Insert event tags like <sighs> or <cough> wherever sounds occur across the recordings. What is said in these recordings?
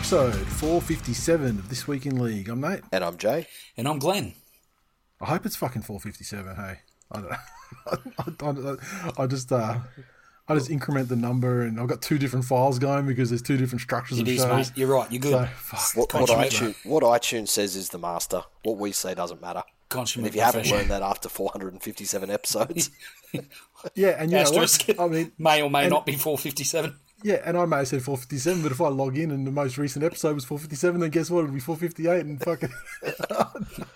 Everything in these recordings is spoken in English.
episode 457 of This Week in League. I'm Nate. And I'm Jay. And I'm Glenn. I hope it's fucking 457, hey. I don't <laughs> know. I, I, I just uh, I just increment the number and I've got two different files going because there's two different structures It of is, shows. mate. You're right. You're good. So, fuck, What, what, iTunes, what iTunes says is the master. What we say doesn't matter. And if you haven't learned that after 457 episodes, <laughs> yeah, and you know Asterisk. what? I mean, may or may and- not be 457. Yeah, and I may have said 457, but if I log in and the most recent episode was 457, then guess what? It'll be 458 and fucking. <laughs>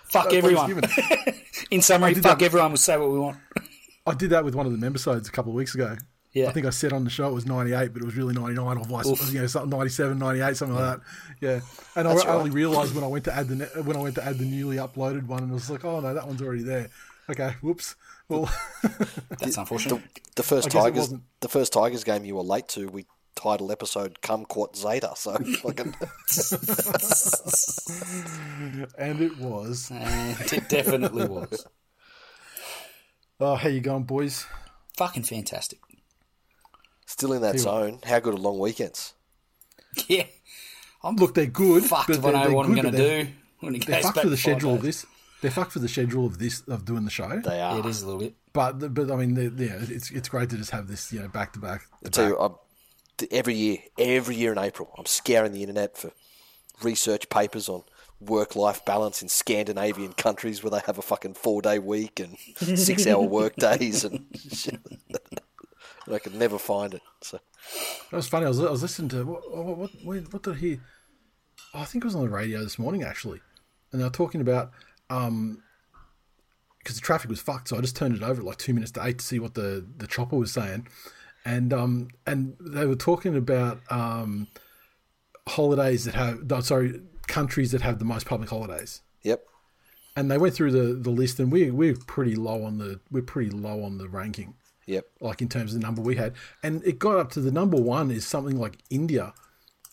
Fuck That's everyone. <laughs> In summary, fuck that- everyone. We'll say what we want. <laughs> I did that with one of the membersodes a couple of weeks ago. Yeah. I think I said on the show it was 98, but it was really 99 or vice, you know, something 97, 98, something like that. Yeah. And I, That's I only realised when I went to add the ne- when I went to add the newly uploaded one, and I was like, oh no, that one's already there. Okay, whoops. Well, That's unfortunate. the first I guess it Tigers, the first Tigers game you were late to, we title episode "Kumquat Zeta." So <laughs> fucking and it was. <laughs> Eh, and it definitely was. Oh, how you going, boys? Fucking fantastic. still in that zone. How good are long weekends? Yeah. I'm Look, they're good. fucked but if I they're, know they're what I'm going to do when it They're fucked for the to five schedule of this. They're fucked for the schedule of this of doing the show. They are. It is a little bit. But but I mean, yeah, it's it's great to just have this you know back to back. I tell you, I'm, th- every year, every year in April, I'm scouring the internet for research papers on work-life balance in Scandinavian countries where they have a fucking four-day week and <laughs> six-hour work days and shit. <laughs> And I could never find it. So That was funny. I was, I was listening to what what what, what, what did I hear? Oh, I think it was on the radio this morning actually, and they were talking about um because the traffic was fucked, so I just turned it over at like two minutes to eight to see what the the chopper was saying, and um and they were talking about um holidays that have sorry countries that have the most public holidays. Yep. And they went through the, the list, and we we're pretty low on the we're pretty low on the ranking Yep. like in terms of the number we had, and it got up to the number one is something like India,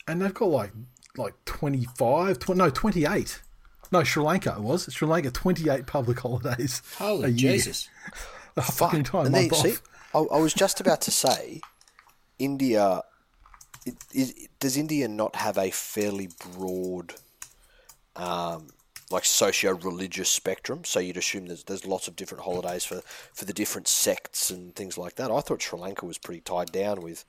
and they've got like like 25, 20, no twenty eight, no Sri Lanka it was Sri Lanka twenty eight public holidays. a Holy. Jesus. <laughs> A fucking time And they, see, off. I, I was just about to say, India. It, is, does India not have a fairly broad, um, like socio-religious spectrum? So you'd assume there's there's lots of different holidays for for the different sects and things like that. I thought Sri Lanka was pretty tied down with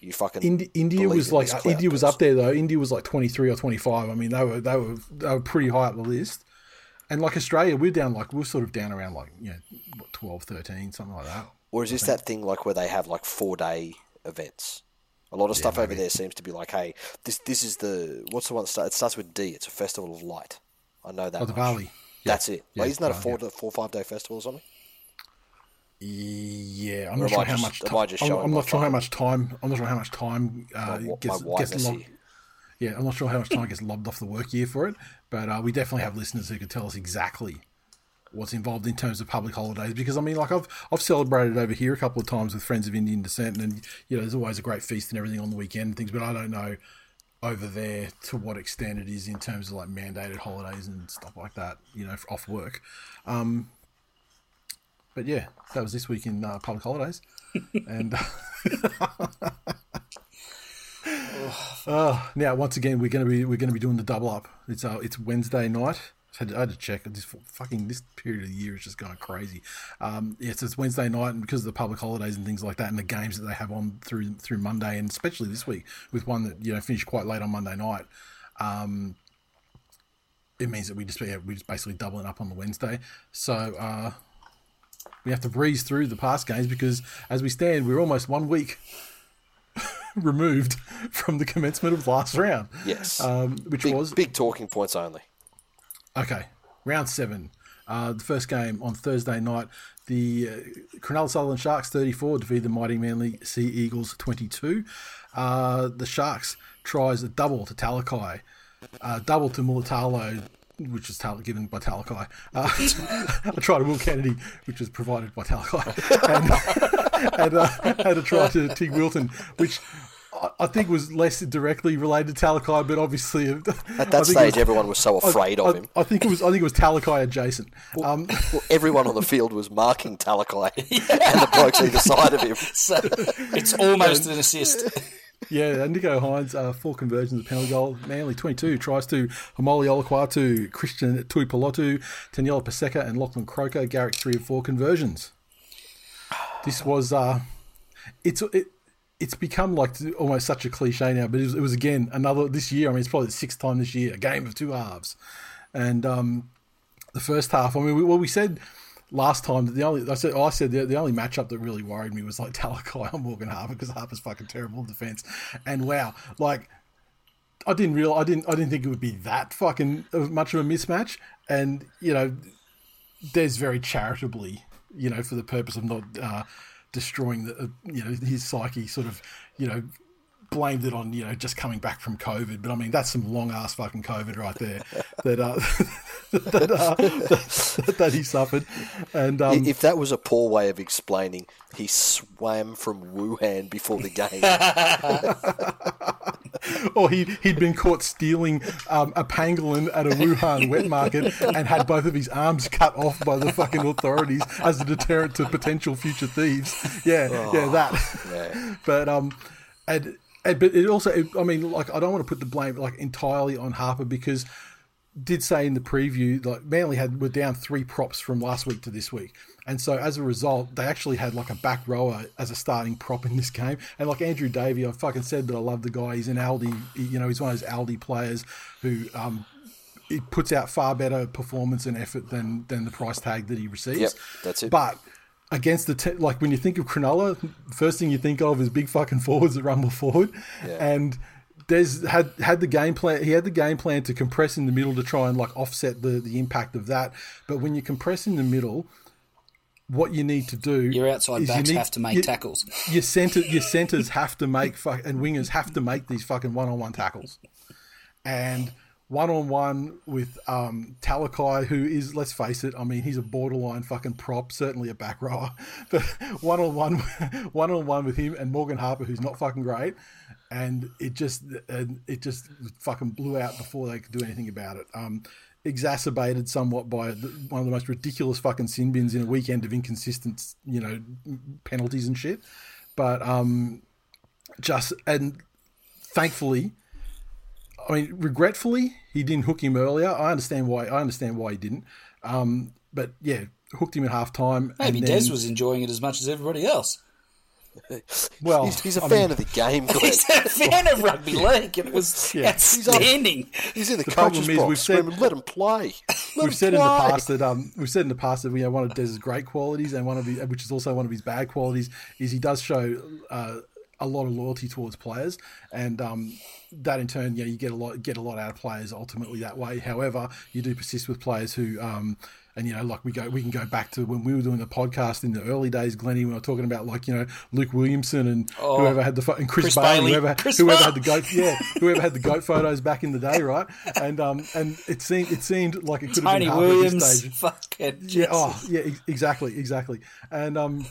you fucking. Indi- India was like uh, India was up there though. India was like twenty three or twenty five. I mean they were they were they were pretty high up the list. And like Australia, we're down like we're sort of down around like you know what, 12, 13, something like that. Or is this that thing like where they have like four day events? A lot of stuff over there seems to be like, hey, this this is the what's the one that starts? It starts with D. It's a festival of light. I know that. Oh, the. Valley. That's it. Yeah, like, isn't that a four, yeah. four or five day festival or something? Yeah, I'm Or not sure I how just- much. Time, I just I'm, I'm not sure how much time. I'm not sure how much time uh, My, gets, gets lobbed. Yeah, I'm not sure how much time gets lobbed off the work year for it, but uh, we definitely have listeners who could tell us exactly what's involved in terms of public holidays. Because I mean, like I've I've celebrated over here a couple of times with friends of Indian descent, and you know, there's always a great feast and everything on the weekend and things. But I don't know over there to what extent it is in terms of like mandated holidays and stuff like that. You know, off work. Um, but yeah, that was this week in uh, public holidays, <laughs> and. <laughs> Oh, now once again we're gonna be we're gonna be doing the double up. It's uh it's Wednesday night. I had, to, I had to check. This fucking this period of the year is just going crazy. Um, yeah, so it's Wednesday night, and because of the public holidays and things like that, and the games that they have on through through Monday, and especially this week with one that you know finished quite late on Monday night, um, it means that we just yeah, we're just basically doubling up on the Wednesday. So uh, we have to breeze through the past games because as we stand, we're almost one week <laughs> removed from the commencement of last round. Yes. um, which big, was big talking points only. Okay, round seven. Uh, the first game on Thursday night, the uh, Cronulla Sutherland Sharks 34 defeated the mighty Manly Sea Eagles 22. Uh, the Sharks tries a double to Talakai, uh, double to Mulitalo, which is tal- given by Talakai. Uh, <laughs> a try to Will Kennedy, which was provided by Talakai. <laughs> And, <laughs> and, uh, and a try to Teig Wilton, which I- I think was less directly related to Talakai, but obviously At <laughs> that stage, everyone was so afraid I, of him. I think it was. I think it was Talakai adjacent. Um, Well, everyone on the <laughs> field was marking Talakai <laughs> and the blokes either side of him. So it's almost an assist. yeah, Nicho Hynes, uh, four conversions of penalty goal. Manly twenty-two tries to Haumole Olakau'atu, Christian Tuipulotu, Taniela Paseka, and Lachlan Croker. Garrick three of four conversions. This was. Uh, it's it. It's become like almost such a cliche now, but it was, it was again another this year. I mean, it's probably the sixth time this year, a game of two halves, and um, the first half. I mean, we, well, we said last time that the only I said I said the, the only matchup that really worried me was like <laughs> Talakai on Morgan Harper because Harper's fucking terrible in defence, and wow, like I didn't real I didn't I didn't think it would be that fucking much of a mismatch, and you know, Des very charitably, you know, for the purpose of not uh, destroying the uh, you know his psyche, sort of you know blamed it on you know just coming back from COVID, but I mean that's some long ass fucking COVID right there <laughs> that uh, <laughs> that, uh, that, that he suffered, and um, If that was a poor way of explaining, he swam from Wuhan before the game. <laughs> or he he'd been caught stealing um, a pangolin at a Wuhan wet market and had both of his arms cut off by the fucking authorities as a deterrent to potential future thieves. Yeah, yeah, that. Yeah. But um, and but it also, it, I mean, like I don't want to put the blame like entirely on Harper because did say in the preview like Manly had were down three props from last week to this week, and so as a result, they actually had like a back rower as a starting prop in this game. And like Andrew Davey, I fucking said that I love the guy. He's an Aldi, you know, he's one of those Aldi players who um he puts out far better performance and effort than than the price tag that he receives. Yep, that's it. But against the te- like when you think of Cronulla, first thing you think of is big fucking forwards that rumble forward, and. Des had had the game plan. He had the game plan to compress in the middle to try and like offset the the impact of that. But when you compress in the middle, what you need to do, Your outside is you backs need- have to make you- tackles. Your center, your centers have to make fuck, and wingers have to make these fucking one on one tackles, and one on one with um, Talakai, who is let's face it, I mean he's a borderline fucking prop, certainly a back rower, <laughs> but one on one, one on one with him and Morgan Harper, who's not fucking great, and it just it just fucking blew out before they could do anything about it. Um, exacerbated somewhat by the, one of the most ridiculous fucking sin bins in a weekend of inconsistent, you know, penalties and shit. But um, just and thankfully, I mean, regretfully, he didn't hook him earlier. I understand why. I understand why he didn't. Um, but yeah, hooked him at half time. Maybe and Des was enjoying it as much as everybody else. well. He's, he's a I fan mean, of the game, <laughs> Glenn. He's a fan of rugby league, and it was <laughs> Yeah. outstanding. He's in the, problem coach's is box we've said- screaming, let him play. <laughs> Let we've him said in the past that um, we've said in the past that you know one of Des's great qualities and one of his, which is also one of his bad qualities, is he does show uh, a lot of loyalty towards players, and um, that in turn, you know, you get a lot get a lot out of players ultimately that way. However, you do persist with players who. Um, and you know, like we go, we can go back to when we were doing the podcast in the early days, Glennie. We were talking about like you know Luke Williamson and whoever had the and Chris, Chris Bailey, Bailey. whoever Chris whoever had the goat, yeah, <laughs> whoever had the goat photos back in the day, right? And um, and it seemed it seemed like it could have Tony been Harper at this Williams, stage. <laughs> fucking Yeah, oh, yeah, exactly, exactly. And um,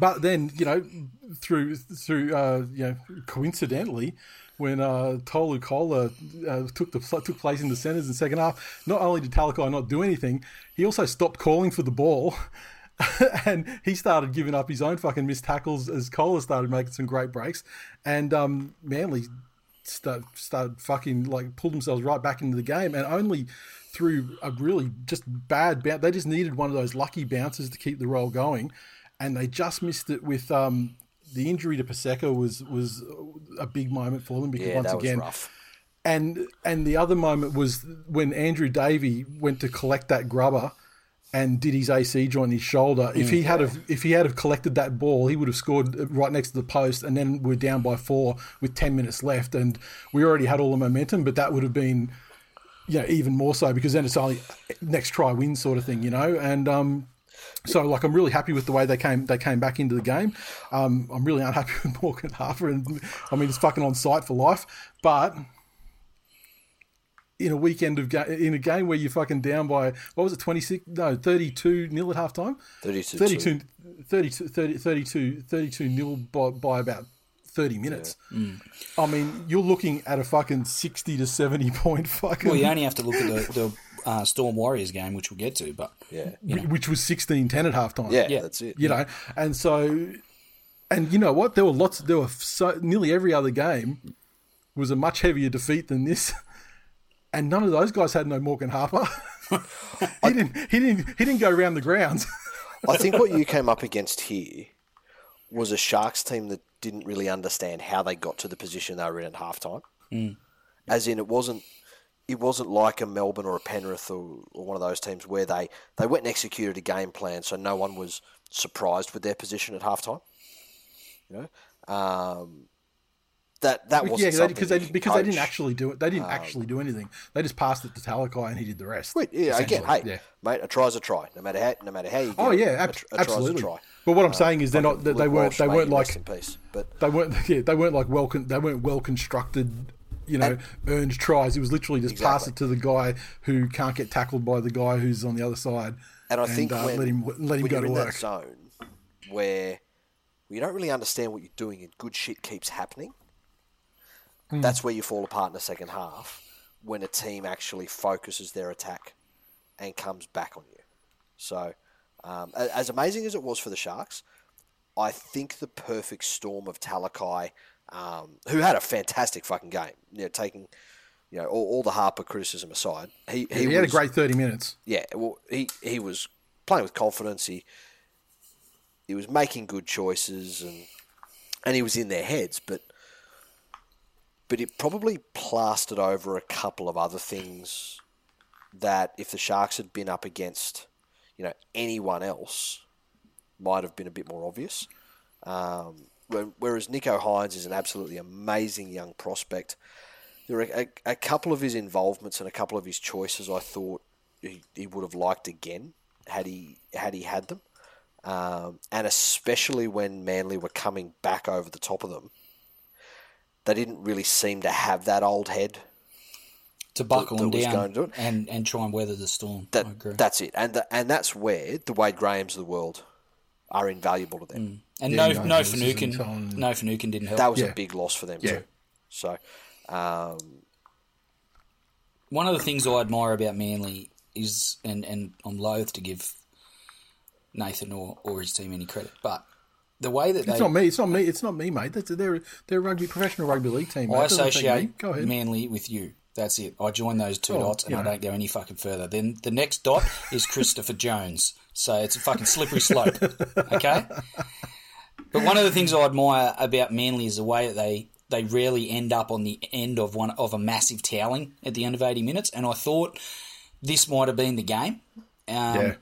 but then you know, through through uh, you know, coincidentally, when uh, Tolu Koula uh, took the took place in the centres in the second half, not only did Talakai not do anything, he also stopped calling for the ball. <laughs> and he started giving up his own fucking missed tackles as Koula started making some great breaks, and um, Manly start, started fucking like pulled themselves right back into the game, and only through a really just bad bounce. They just needed one of those lucky bounces to keep the roll going, and they just missed it with um, the injury to Paseka was was a big moment for them because Yeah, once again. rough. And and the other moment was when Andrew Davey went to collect that grubber, and did his AC joint in his shoulder. If he had have, if he had have collected that ball, he would have scored right next to the post, and then we're down by four with ten minutes left, and we already had all the momentum. But that would have been, you know, even more so because then it's only next try win sort of thing, you know, and um. So, like, I'm really happy with the way they came. They came back into the game. Um, I'm really unhappy <laughs> with Morgan Harper, and I mean, it's fucking on site for life. But in a weekend of ga- in a game where you're fucking down by what was it 26 no 32 nil at halftime 32 32 32 30, 32 32 nil by, by about 30 minutes i mean you're looking at a fucking 60 to 70 point fucking Well, you only have to look at the, the uh, Storm Warriors game, which we'll get to. But Yeah. which was 16 10 at halftime Yeah, Yeah. that's it. you know and so and you know what there were lots there were so nearly every other game was a much heavier defeat than this <laughs> and none of those guys had no Morgan Harper <laughs> he didn't he didn't he didn't go around the grounds <laughs> I think what you came up against here was a Sharks team that didn't really understand how they got to the position they were in at halftime. As in, it wasn't it wasn't like a Melbourne or a Penrith or, or one of those teams where they, they went and executed a game plan, so no one was surprised with their position at halftime. You know, um, that that wasn't yeah, because they, because they didn't actually do it. They didn't actually do anything. They just passed it to Talakai and he did the rest. Wait, yeah, again, hey, yeah. mate, a try's a try. No matter how, no matter how you. Get Oh yeah, a ab- a try's a absolutely. try. But what I'm saying is they're not. They weren't. Walsh, They weren't like. peace. But They weren't. <laughs> Yeah, they weren't like well. Con- they weren't well constructed. You know, earned tries. It was literally just pass it to the guy who can't get tackled by the guy who's on the other side. And I think uh, when, let him let him go to work. zone where you don't really understand what you're doing and good shit keeps happening, Hmm. that's where you fall apart in the second half when a team actually focuses their attack and comes back on you. So, um, as amazing as it was for the Sharks, I think the perfect storm of Talakai, um, who had a fantastic fucking game, you know, taking you know all, all the Harper criticism aside, he he, He, had a great thirty minutes. yeah, well, he he was playing with confidence. He he was making good choices, and and he was in their heads. But but it probably plastered over a couple of other things that if the Sharks had been up against, you know, anyone else, might have been a bit more obvious. Um, whereas Nicho Hynes is an absolutely amazing young prospect. There were a, a couple of his involvements and a couple of his choices I thought he, he would have liked again had he had he had them, um, and especially when Manly were coming back over the top of them, they didn't really seem to have that old head. to buckle that was down do and, and try and weather the storm. That that's it, and the, and that's where the Wade Grahams of the world are invaluable to them. And Yeah, no, no, no, this Finucane, no Finucane didn't help. That was Yeah. a big loss for them Yeah. too. So, um, One of the things I admire about Manly is, and, and I'm loath to give Nathan or, or his team any credit, but the way that they It's not me. It's not me. It's not me, mate. That's, they're they're a rugby professional rugby league team. Mate. I That doesn't affect me. associate Go ahead. Manly with you. That's it. I join those two Oh, dots and I don't go any fucking further. Then the next dot is Christopher Jones. So it's a fucking slippery slope. <laughs> Okay? But one of the things I admire about Manly is the way that they, they rarely end up on the end of one of a massive toweling at the end of 80 minutes. And I thought this might have been the game. Um, Yeah.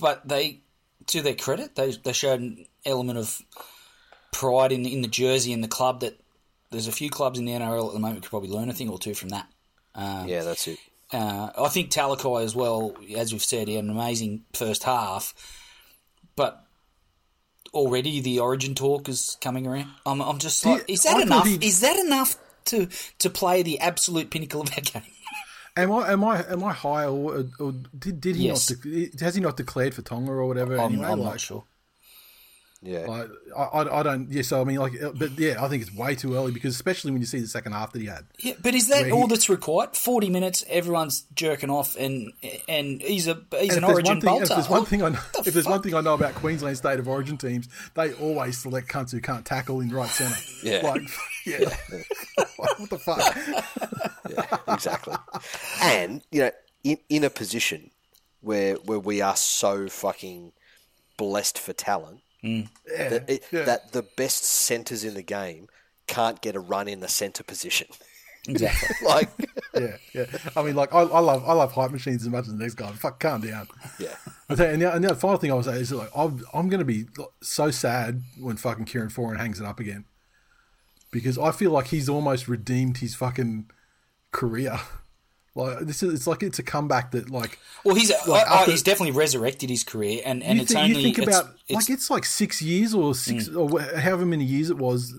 but they, to their credit, they they showed an element of pride in in the jersey and the club that there's a few clubs in the NRL at the moment could probably learn a thing or two from that. yeah, that's it. Uh, I think Talakai as well, as we've said, he had an amazing first half, but already the Origin talk is coming around. I'm, I'm just like, is that thought enough? he- Is that enough to to play the absolute pinnacle of that game? <laughs> Am I am I am I high or, or did did he Yes. not de- has he not declared for Tonga or whatever? I'm, anyway, I'm like, not sure. Yeah, Like, I, I, I don't. Yeah, so I mean, like, uh, but yeah, I think it's way too early because especially when you see the second half that he had. Yeah, but is that all he- that's required? Forty minutes, everyone's jerking off, and and he's a he's an Origin one thing, if there's one thing I know, the if there's one thing I know about Queensland State of Origin teams, they always select cunts who can't tackle in right centre. Yeah. like <laughs> yeah, <laughs> what the fuck? <laughs> exactly. and you know, in in a position where where we are so fucking blessed for talent Mm. that, it, yeah. that the best centers in the game can't get a run in the center position. <laughs> Exactly. <laughs> like, yeah, yeah. I mean, like I, I love I love hype machines as much as the next guy. Fuck, calm down. yeah, I tell and, the, and the final thing I was say is like I'm, I'm going to be so sad when fucking Kieran Foran hangs it up again because I feel like he's almost redeemed his fucking career. Like this is it's like it's a comeback that like Well, he's Like, I- I- after- he's definitely resurrected his career, and, and you, it's think, only you think it's, about it's, like it's like six years or six mm. or however many years it was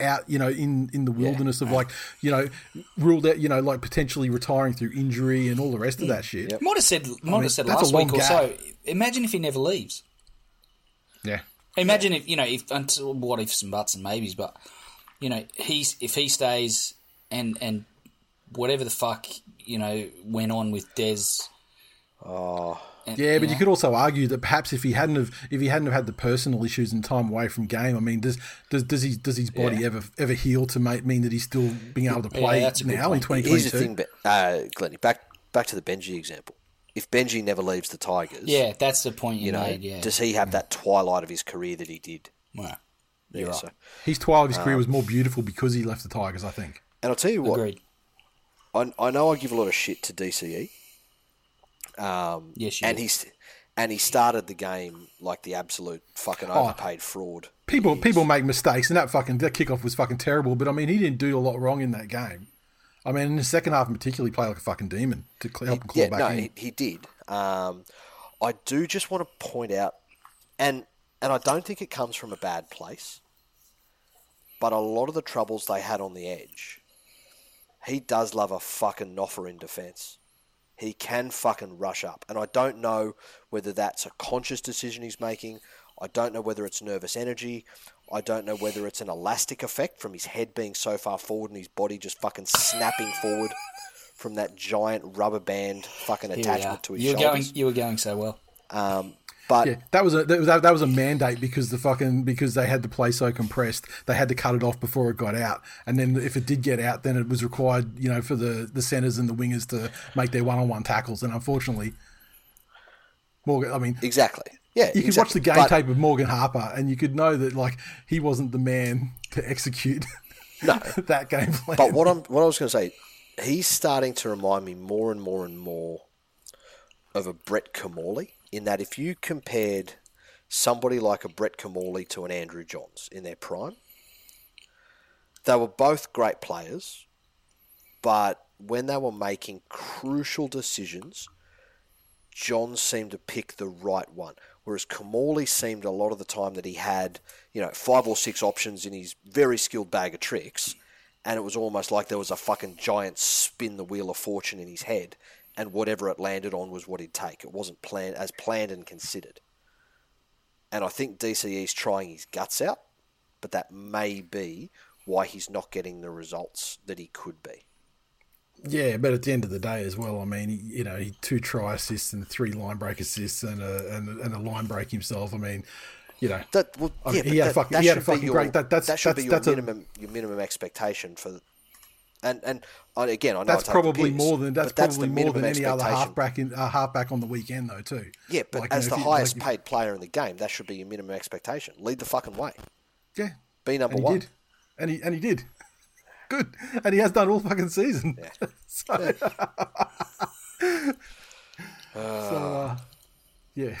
out you know in in the wilderness of like you know ruled out you know like potentially retiring through injury and all the rest of that shit. might have said might mean, have said last long week or so. Imagine if he never leaves. Yeah. Imagine if you know if until what ifs and buts and maybes, but you know he's if he stays and and whatever the fuck you know went on with Des. Oh, Yeah, but you could also argue that perhaps if he hadn't have if he hadn't have had the personal issues and time away from game, I mean, does does does he does his body Yeah. ever ever heal to make, mean that he's still being able to play that's a good now in point. twenty here's twenty the thing, but uh, Glennie, back back to the Benji example. If Benji never leaves the Tigers, yeah, that's the point you, you know, made. Yeah, does he have that twilight of his career that he did? Well, Yeah, you're right. so- His twilight of his Um, career was more beautiful because he left the Tigers. I think. and I'll tell you what, Agreed. I, I know I give a lot of shit to DCE. Um, Yes, you and he's and he started the game like the absolute fucking Oh. overpaid fraud. People people make mistakes, and that fucking that kickoff was fucking terrible. But I mean, he didn't do a lot wrong in that game. I mean, in the second half, in particular, he played like a fucking demon to help him claw yeah, back no, in. he, he did. Um, I do just want to point out, and and I don't think it comes from a bad place, but a lot of the troubles they had on the edge, he does love a fucking noffer in defence. He can fucking rush up, and I don't know whether that's a conscious decision he's making. I don't know whether it's nervous energy. I don't know whether it's an elastic effect from his head being so far forward and his body just fucking snapping forward from that giant rubber band fucking Here we are. attachment to his You shoulders. going. You were going so well. Um, but Yeah, that was a that, was- that was a mandate because the fucking because they had to play so compressed, they had to cut it off before it got out, and then if it did get out, then it was required, you know, for the the centers and the wingers to make their one on one tackles, and unfortunately, Morgan. I mean, exactly, yeah, you could watch the game But- tape of Morgan Harper, and you could know that like he wasn't the man to execute No. <laughs> that game plan. But what I'm what I was going to say, he's starting to remind me more and more and more of a Brett Kimmorley. In that, if you compared somebody like a Brett Kimmorley to an Andrew Johns in their prime, they were both great players, but when they were making crucial decisions, John seemed to pick the right one. Whereas Kimmorley seemed a lot of the time that he had, you know, five or six options in his very skilled bag of tricks, and it was almost like there was a fucking giant spin the wheel of fortune in his head, and whatever it landed on was what he'd take. It wasn't planned as planned and considered. And I think DCE's trying his guts out, but that may be why he's not getting the results that he could be. Yeah, but at the end of the day, as well, I mean, you know, he two try assists and three line break assists and a and, a- and a line break himself. I mean, you know, That well, I yeah, mean, he had a that, fucking- that he had a fucking great- that- that's- that should be your that's a- your minimum expectation for. And and I- again, I know that's I take the probably piss, more than that's but that's probably the more than any other halfback in uh, halfback on the weekend though too. Yeah, but Like, you as know, the you- highest like, paid player in the game, that should be your minimum expectation. Lead the fucking way. yeah, Be number and he one. did, and he and he did. <laughs> Good, and he has done all fucking season. <laughs> so, <laughs> so uh, yeah,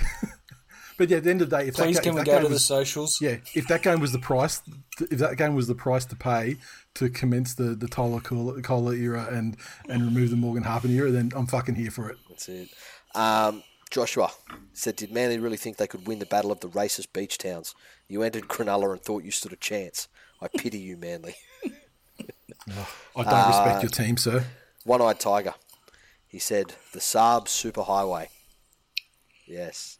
but yeah, at the end of the day, if Please, that, can if we that go game to the socials? Yeah, if that game was the price, if that game was the price to pay to commence the the Tolu Koula era and and remove the Morgan Harper era, then I'm fucking here for it. That's it. Um, Joshua said, "Did Manly really think they could win the battle of the racist beach towns? You entered Cronulla and thought you stood a chance. I pity you, Manly." <laughs> I don't Uh, respect your team, sir. One-eyed tiger. He said, "The Saab superhighway." Yes.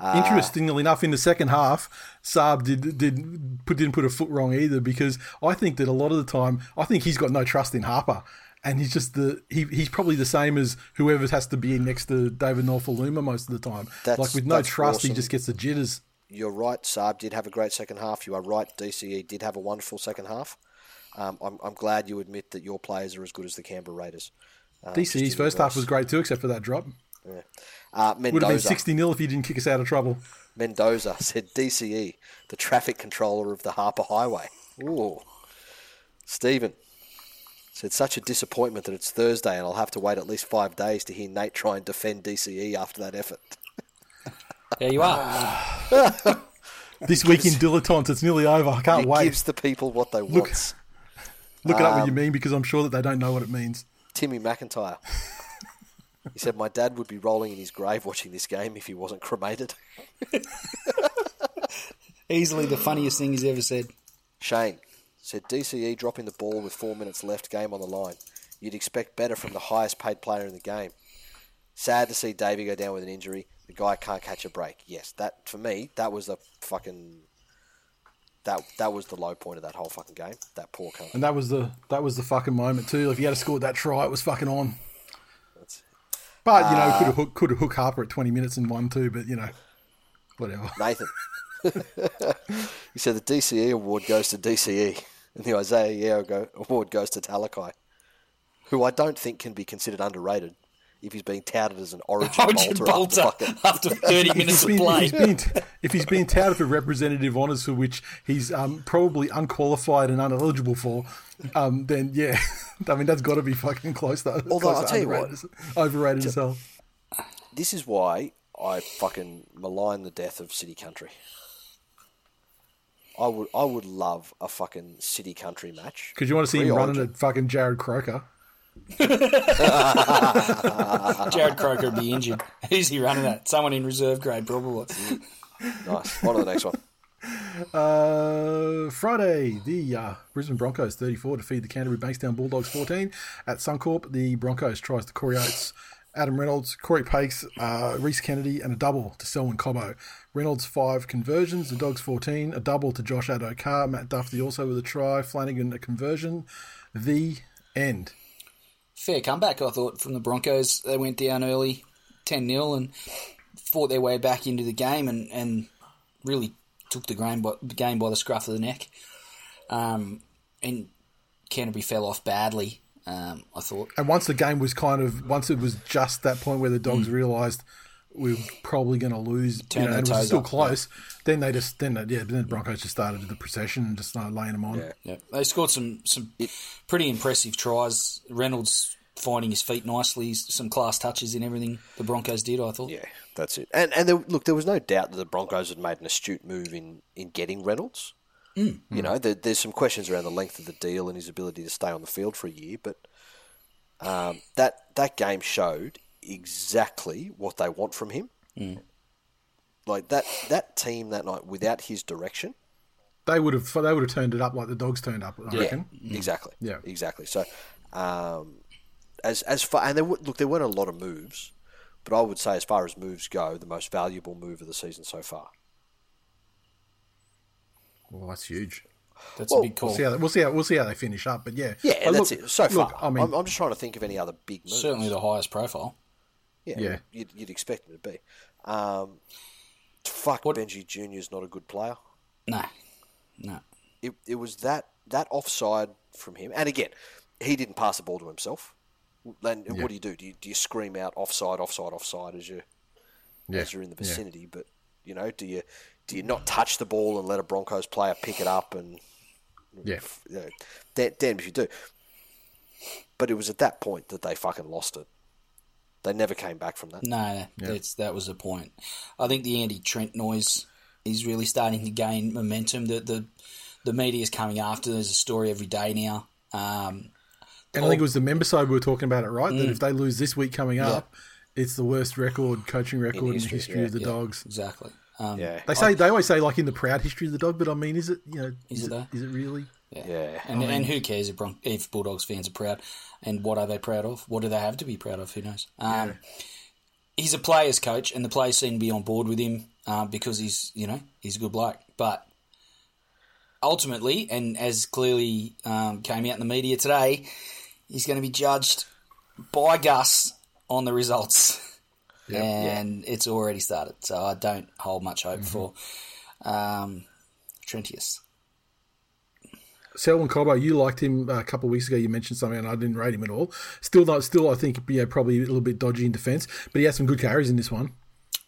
Uh, Interestingly enough, in the second half, Saab did did put didn't put a foot wrong either because I think that a lot of the time I think he's got no trust in Harper. And he's just the he, he's probably the same as whoever has to be next to David Nofoaluma most of the time. That's- like with no trust, he just gets the jitters. You're right. Saab did have a great second half. You are right. DCE did have a wonderful second half. Um, I'm, I'm glad you admit that your players are as good as the Canberra Raiders. Um, DCE's in first half was great too, except for that drop. Uh, Would have been sixty 0 if he didn't kick us out of trouble. Mendoza said DCE, the traffic controller of the Harper Highway. Ooh. Stephen Said such a disappointment that it's Thursday and I'll have to wait at least five days to hear Nate try and defend DCE after that effort. <laughs> There you are. <laughs> This week in dilettantes, it's nearly over. I can't It wait. gives the people what they want. <laughs> Look it up Um, what you mean because I'm sure that they don't know what it means. Timmy McIntyre. He said, My dad would be rolling in his grave watching this game if he wasn't cremated. <laughs> Easily the funniest thing he's ever said. Shane said, DCE dropping the ball with four minutes left, game on the line. You'd expect better from the highest paid player in the game. Sad to see Davey go down with an injury. The guy can't catch a break. Yes, that for me, that was the fucking that that was the low point of that whole fucking game. That poor cunt. And that was the that was the fucking moment too. If you had scored that try, it was fucking on. But you know, Uh, could have hook, could have hook Harper at 20 minutes and won too. But you know, whatever. <laughs> Nathan. <laughs> he said the DCE award goes to DCE, and the Isaiah Yeo go, award goes to Talakai, who I don't think can be considered underrated if he's being touted as an origin, Origin bolter. after bolter fucking- <laughs> after 30 minutes If of play. if, he's being, if he's being touted for representative honours for which he's um, probably unqualified and uneligible for, um, then yeah, <laughs> I mean that's got to be fucking close. though. Although, close I'll tell you what. overrated as hell. This is why I fucking malign the death of City Country. I would, I would love a fucking City Country match. Because you want to see him running at fucking Jarrod Croker. <laughs> Jarrod Croker would be injured. <laughs> Who's he running at? Someone in reserve grade, probably. Nice. On to the next one. Uh, Friday, the uh, Brisbane Broncos 34 defeat the Canterbury Bankstown Bulldogs 14 at Suncorp. The Broncos tries to Corey Oates, Adam Reynolds, Corey Paix, uh, Reese Kennedy, and a double to Selwyn Cobbo. Reynolds five conversions, the Dogs 14, a double to Josh Addo-Carr, Matt Dufty also with a try, Flanagan a conversion. The end. Fair comeback, I thought, from the Broncos. They went down early, 10 0, and fought their way back into the game and, and really took the game by, the game by the scruff of the neck. Um, and Canterbury fell off badly, um, I thought. And once the game was kind of, once it was just that point where the Dogs realised we were probably going to lose, you know, and it was still up, close, then they just, then, they- yeah, then the Broncos just started the procession and just started laying them on. Yeah. Yeah, they scored some some pretty impressive tries. Reynolds finding his feet nicely, some class touches in everything the Broncos did. I thought. Yeah, that's it. And and there, look, there was no doubt that the Broncos had made an astute move in, in getting Reynolds. Mm. You know, there, there's some questions around the length of the deal and his ability to stay on the field for a year, but um, that that game showed exactly what they want from him. Mm. Like that that team that night, without his direction, They would have, they would have turned it up like the Dogs turned up. I reckon. exactly, Yeah. exactly. So, um, as as far and there were, look, there weren't a lot of moves, but I would say as far as moves go, the most valuable move of the season so far. Well, that's huge. That's Well, a big call. We'll see how we'll see how we'll see how they finish up. But yeah, Yeah, But that's look- it. So far, look, I mean, I'm, I'm just trying to think of any other big moves. Certainly the highest profile. Yeah, Yeah. You'd, you'd expect him to be. Um, fuck, Benji Junior's not a good player. No, no. It, it was that that offside from him, and again, he didn't pass the ball to himself. Then Yeah. what do you do? Do you, do you scream out offside, offside, offside as you yeah, as you're in the yeah. vicinity? But you know, do you do you not touch the ball and let a Broncos player pick it up and Yeah. you know, damn if you do. But it was at that point that they fucking lost it. They never came back from that. No, no, that's that was the point. I think the Andy Trent noise is really starting to gain momentum. The the the media is coming after. There's a story every day now. Um, And I think it was the member side we were talking about it, right? Mm. That if they lose this week coming up, it's the worst record coaching record in the history, history, yeah, of the Dogs. exactly. Um, Yeah, They say they always say like in the proud history of the dog, but I mean, is it you know Is is, it it, though? is it really? Yeah. And, and who cares if, Bron- if Bulldogs fans are proud? And what are they proud of? What do they have to be proud of? Who knows? Um, He's a player's coach, and the players seem to be on board with him uh, because he's, you know, he's a good bloke. But ultimately, and as clearly um, came out in the media today, he's going to be judged by Gus on the results. and it's already started. So I don't hold much hope for um, Trentius. Selwyn Cobbo, you liked him uh, a couple of weeks ago. You mentioned something, and I didn't rate him at all. Still, not, still, I think yeah, probably a little bit dodgy in defence, but he had some good carries in this one.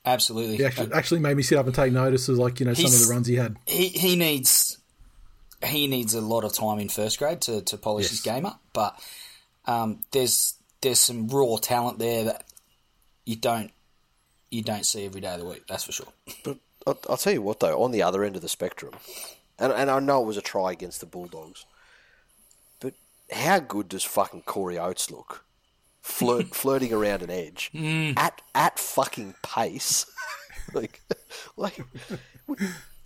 Absolutely. He actually, actually made me sit up and take notice of like you know some of the runs he had. he he needs he needs a lot of time in first grade to, to polish his game up. but um, there's there's some raw talent there that you don't you don't see every day of the week. That's for sure. But I'll, I'll tell you what, though, on the other end of the spectrum, and, and I know it was a try against the Bulldogs, but how good does fucking Corey Oates look? Flirt, <laughs> flirting around an edge mm. at at fucking pace, <laughs> like like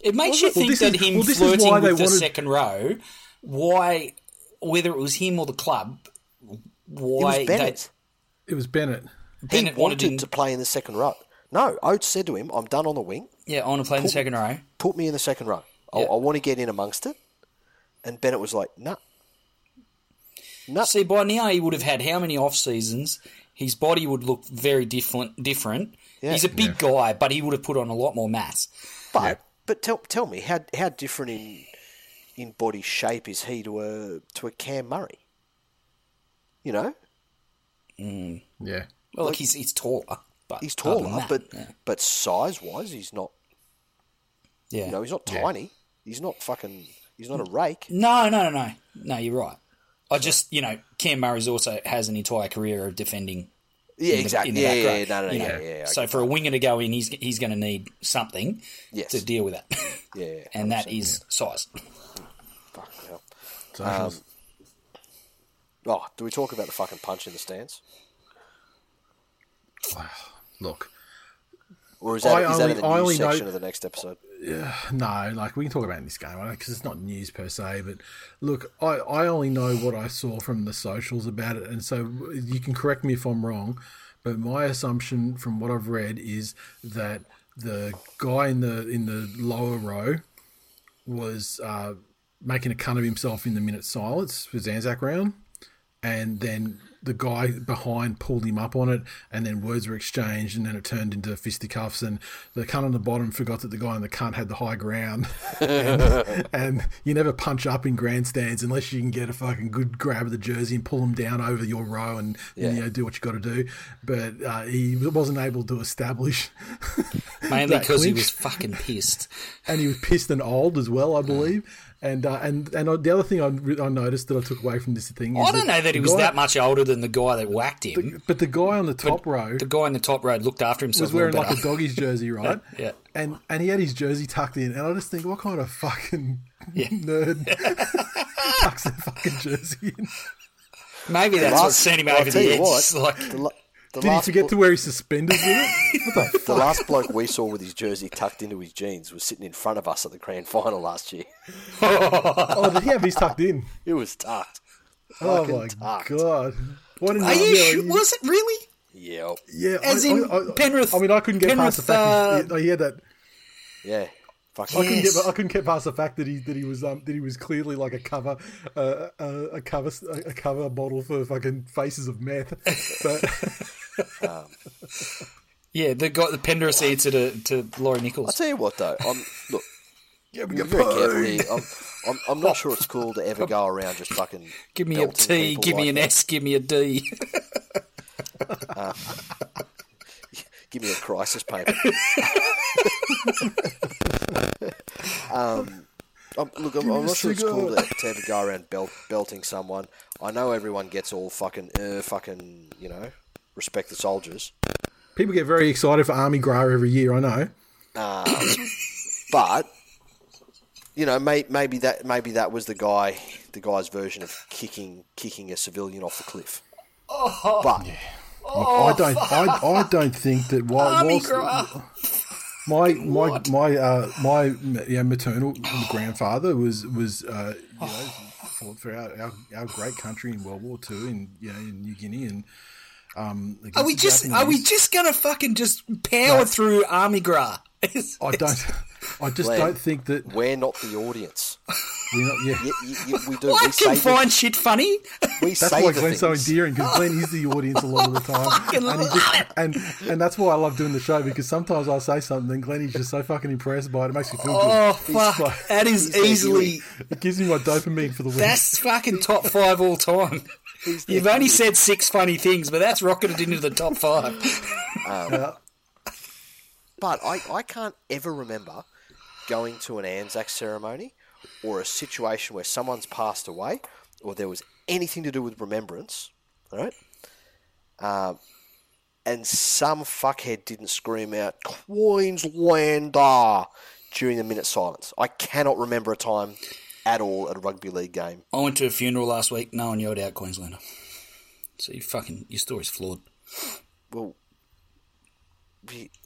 It makes you Well, think this that is- him well, flirting why with they the wanted- second row, why, whether it was him or the club, it why was Bennett. It was Bennett. they, He Bennett wanted wanted him, to play in the second row. No, Oates said to him, "I'm done on the wing. yeah, I want to play in the second row. Put me in the second row. I, Yeah. I want to get in amongst it." And Bennett was like, "No, no." See, by now he would have had how many off seasons? His body would look very different. Different. Yeah. He's a big guy, but he would have put on a lot more mass. But but tell tell me how how different in in body shape is he to a to a Cam Murray? You know, mm. Yeah. Well, look, he's he's taller, but he's taller, that, but yeah. but size wise, he's not. yeah. You know, he's not tiny. He's not fucking. He's not a rake. No, no, no, no. No, you're right. I just, you know, Cam Murray's also has an entire career of defending. Yeah, exactly. the yeah, yeah, yeah, no, no, you yeah, know. yeah, yeah. I So for a winger to go in, he's he's going to need something Yes. to deal with that, <laughs> Yeah, yeah, and that is 100%, size. Fuck hell. Socials. Um, oh, do we talk about the fucking punch in the stands, Look, or is that I is that only- in the I news only know- section of the next episode? <sighs> no, like we can talk about this game because it's not news per se. But look, I, I only know what I saw from the socials about it, and so you can correct me if I'm wrong. But my assumption from what I've read is that the guy in the in the lower row was uh, making a cunt of himself in the minute silence for Anzac round, and then the guy behind pulled him up on it, and then words were exchanged, and then it turned into fisticuffs, and the cunt on the bottom forgot that the guy on the cunt had the high ground, <laughs> and, and you never punch up in grandstands unless you can get a fucking good grab of the jersey and pull them down over your row, and, Yeah. you know do what you got to do. But uh, he wasn't able to establish, Mainly <laughs> because he was fucking pissed. and he was pissed and old as well, I believe. And uh, and and the other thing I, I noticed that I took away from this thing is I don't know that he was guy- that much older than the guy that whacked him. But the guy on the top row The guy on the top row looked after himself He was wearing little like a better. doggy's jersey, <laughs> right? Yeah. And and he had his jersey tucked in, and I just think, what kind of fucking <laughs> nerd <laughs> tucks their fucking jersey in? Maybe that's what sent him I'll over tell the you edge. what, Like, the, la- the Did he last forget blo- to wear his suspenders with it? <laughs> What the The last bloke we saw with his jersey tucked into his jeans was sitting in front of us at the grand final last year. <laughs> Oh, did he have his tucked in? It was tucked. Oh my tucked. god! Why didn't are you yeah, sure? Was it really? Yeah, Yeah, As I, in I, I, Penrith- I mean, I couldn't get past the Penrith, fact that he, he had that. yeah. Fucking I couldn't Yes. get. I couldn't get past the fact that he that he was um that he was clearly like a cover, uh, a, a cover a cover model for fucking faces of meth. <laughs> But Yeah, the guy, the Penrith answer to, to Laurie Nichols. I'll tell you what though, I'm look. yeah, we You're get very careful here. I'm, I'm, I'm not sure it's cool to ever go around just fucking. Give me a T, belting T, give me like an that. S, give me a D. <laughs> Give me a crisis paper. <laughs> um, I'm, look, I'm, I'm not sure it's cool to, to ever go around belt, belting someone. I know everyone gets all fucking, uh, fucking, you know, respect the soldiers. People get very excited for Army Gra every year. I know. But you know, may, maybe that maybe that was the guy, the guy's version of kicking kicking a civilian off the cliff. but I don't. I, I don't think that while Army whilst Gra. my my my uh, my yeah, maternal grandfather was was uh, you know fought for our, our, our great country in World War Two in you know in New Guinea and um. Are we the just are we just gonna fucking just power through Army Gra? <laughs> I don't. I just Glenn, don't think that we're not the audience. we're not. Yeah, Y- y- y- we do. <laughs> I we can say find the, shit funny. we That's why the Glenn's so endearing because Glenn is the audience a lot of the <laughs> time, Fucking and, he love just, it. and and that's why I love doing the show because sometimes I'll say something and Glenn is just so fucking impressed by it. It makes me feel good. Oh fuck! like- That is easily It gives me my dopamine for the week. that's fucking top five all time. You've only said six funny things, but that's rocketed into the top five. <laughs> But I, I can't ever remember going to an Anzac ceremony or a situation where someone's passed away or there was anything to do with remembrance, all right? Um, and some fuckhead didn't scream out Queenslander during the minute silence. I cannot remember a time at all at a rugby league game. I went to a funeral last week. No one yelled out Queenslander. So you fucking your story's flawed. Well,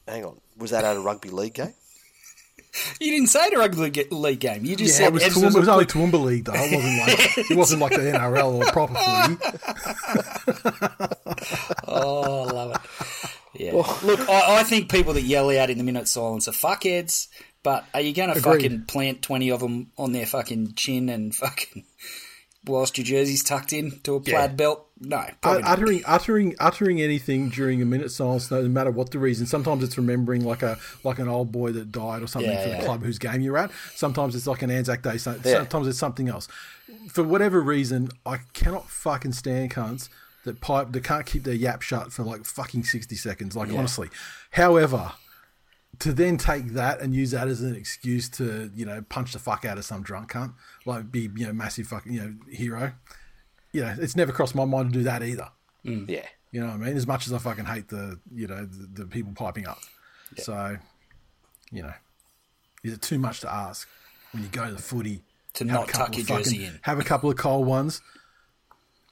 hang on, was that at a rugby league game? <laughs> You didn't say the rugby league- league game. You just Yeah, said it was, Evs Toowoomba, it a was only quick- Toowoomba League though. It wasn't like it <laughs> wasn't like the NRL or proper <laughs> footy. Oh, I love it. Yeah. Look, I, I think people that yell out in the minute silence are fuckheads. But are you going to fucking plant twenty of them on their fucking chin and <laughs> fucking whilst your jersey's tucked in to a plaid belt? No, not. uttering uttering uttering anything during a minute silence, no matter what the reason. Sometimes it's remembering like a like an old boy that died or something Yeah, for yeah. the club whose game you're at. Sometimes it's like an Anzac Day. so- Yeah. Sometimes it's something else. For whatever reason, I cannot fucking stand cunts that pipe that can't keep their yap shut for like fucking sixty seconds. Like honestly. However, to then take that and use that as an excuse to you know punch the fuck out of some drunk cunt, like be you know massive fucking you know hero. You know, it's never crossed my mind to do that either. Mm. Yeah. You know what I mean? As much as I fucking hate the you know the, the people piping up. So, you know, is it too much to ask when you go to the footy To have a not couple tuck your of fucking- jersey in. Have a couple of cold ones,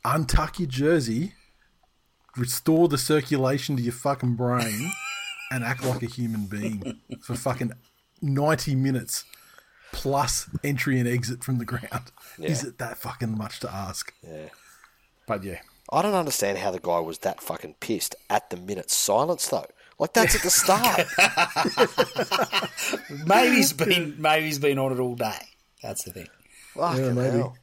untuck your jersey, restore the circulation to your fucking brain, and act like a human being for fucking ninety minutes plus entry and exit from the ground. Is it that fucking much to ask? Yeah. But yeah. I don't understand how the guy was that fucking pissed at the minute silence though. Like that's at the start. <laughs> Maybe he's been maybe he's been on it all day. That's the thing. Fucking maybe. hell.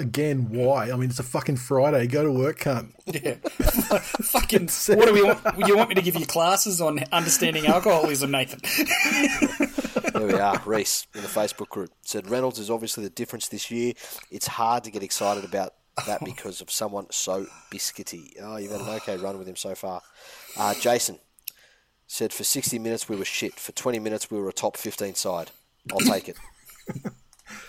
Again, why? I mean, it's a fucking Friday. Go to work, cunt. Yeah. <laughs> <laughs> Fucking. What do we want? You want me to give you classes on understanding alcoholism, Nathan? There we are. Reese in the Facebook group said Reynolds is obviously the difference this year. It's hard to get excited about that because of someone so biscuity. Oh, you've had an okay run with him so far. Uh, Jason said for 60 minutes we were shit. For 20 minutes we were a top 15 side. I'll take it. <laughs>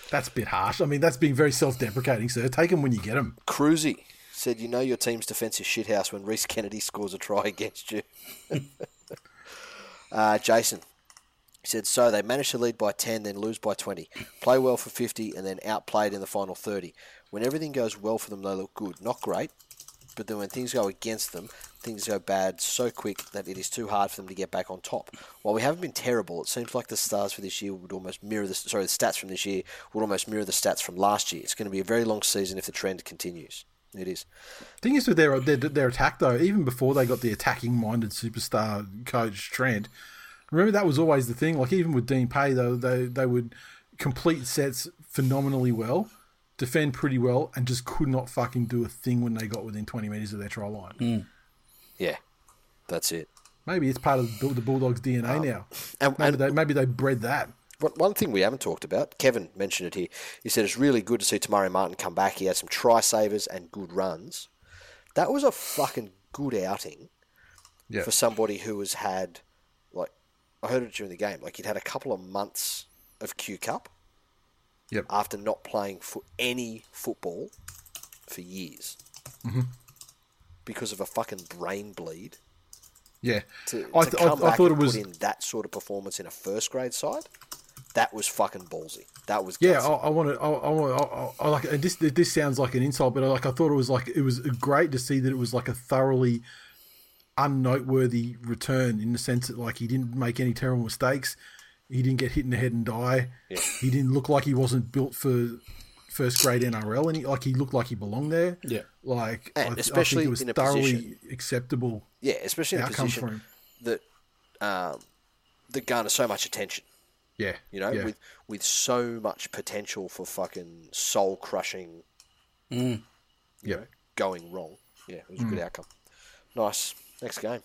That's a bit harsh. I mean, that's being very self-deprecating, sir. Take them when you get them. Cruzy said you know your team's defence is shithouse when Reese Kennedy scores a try <laughs> against you. <laughs> uh, Jason said so they managed to lead by 10 then lose by 20 play well for 50 and then outplayed in the final 30 when everything goes well for them they look good. Not great but then when things go against them things go bad so quick that it is too hard for them to get back on top. While we haven't been terrible it seems like the stars for this year would almost mirror the sorry the stats from this year would almost mirror the stats from last year. It's going to be a very long season if the trend continues it is Thing is with their, their their attack though, even before they got the attacking-minded superstar coach Trent, remember that was always the thing. Like even with Dean Pay, though, they they would complete sets phenomenally well, defend pretty well, and just could not fucking do a thing when they got within twenty meters of their try line. Hmm. yeah that's it Maybe it's part of the Bulldogs' DNA now. and- maybe and- they maybe they bred that. One- thing we haven't talked about, Kevin mentioned it here. He said it's really good to see Tamari Martin come back. He had some try savers and good runs. That was a fucking good outing Yeah. for somebody who has had, like, I heard it during the game, like he'd had a couple of months of Q Cup Yep. after not playing for any football for years Mm-hmm. because of a fucking brain bleed. Yeah. To, I, to th- I, come I back thought and it was. put in that sort of performance in a first grade side, that was fucking ballsy. That was Yeah. I, I want to. I, I want. I, I like. And this this sounds like an insult, but I, like I thought it was like it was great to see that it was like a thoroughly unnoteworthy return in the sense that like he didn't make any terrible mistakes, he didn't get hit in the head and die, he didn't look like he wasn't built for first grade NRL, and he, like he looked like he belonged there. Yeah. like And I, especially I it was in a thoroughly position- acceptable. Yeah, especially in a position that um, that garner so much attention. Yeah, You know, yeah. with with so much potential for fucking soul crushing. Mm. Yep. know, going wrong. Yeah, it was a good mm. outcome. Nice. Next game.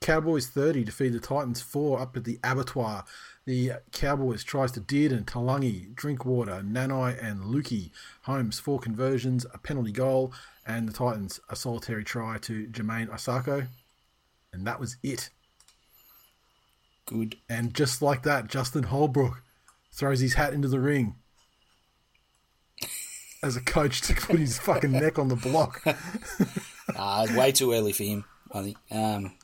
Cowboys 30 defeat the Titans 4 up at the abattoir. The Cowboys tries to Dearden, Talangi, Drinkwater, Nanai, and Luki. Holmes, four conversions, a penalty goal, and the Titans a solitary try to Jermaine Osako. And that was it. Good. And just like that, Justin Holbrook throws his hat into the ring. as a coach to put his fucking neck on the block. <laughs> Uh, way too early for him, I think. Um,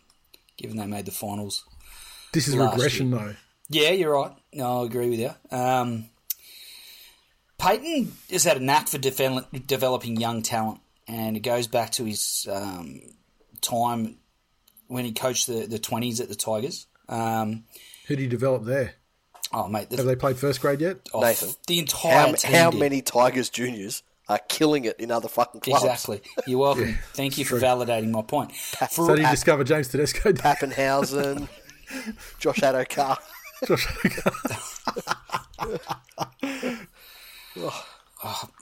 given they made the finals. This is regression, though. Yeah, you're right. No, I agree with you. Um, Payten has had a knack for devel- developing young talent, and it goes back to his um, time when he coached the, the 20s at the Tigers. Um, Who do you develop there? oh, mate, the, Have they played first grade yet? oh, Nathan, the entire How, team how many Tigers juniors are killing it in other fucking clubs? Exactly. You're welcome. Thank you for validating my point. For, So did you discover James Tedesco? <laughs> Papenhuyzen, Josh Addo-Carr. <laughs> Josh, Addo-Carr. <laughs>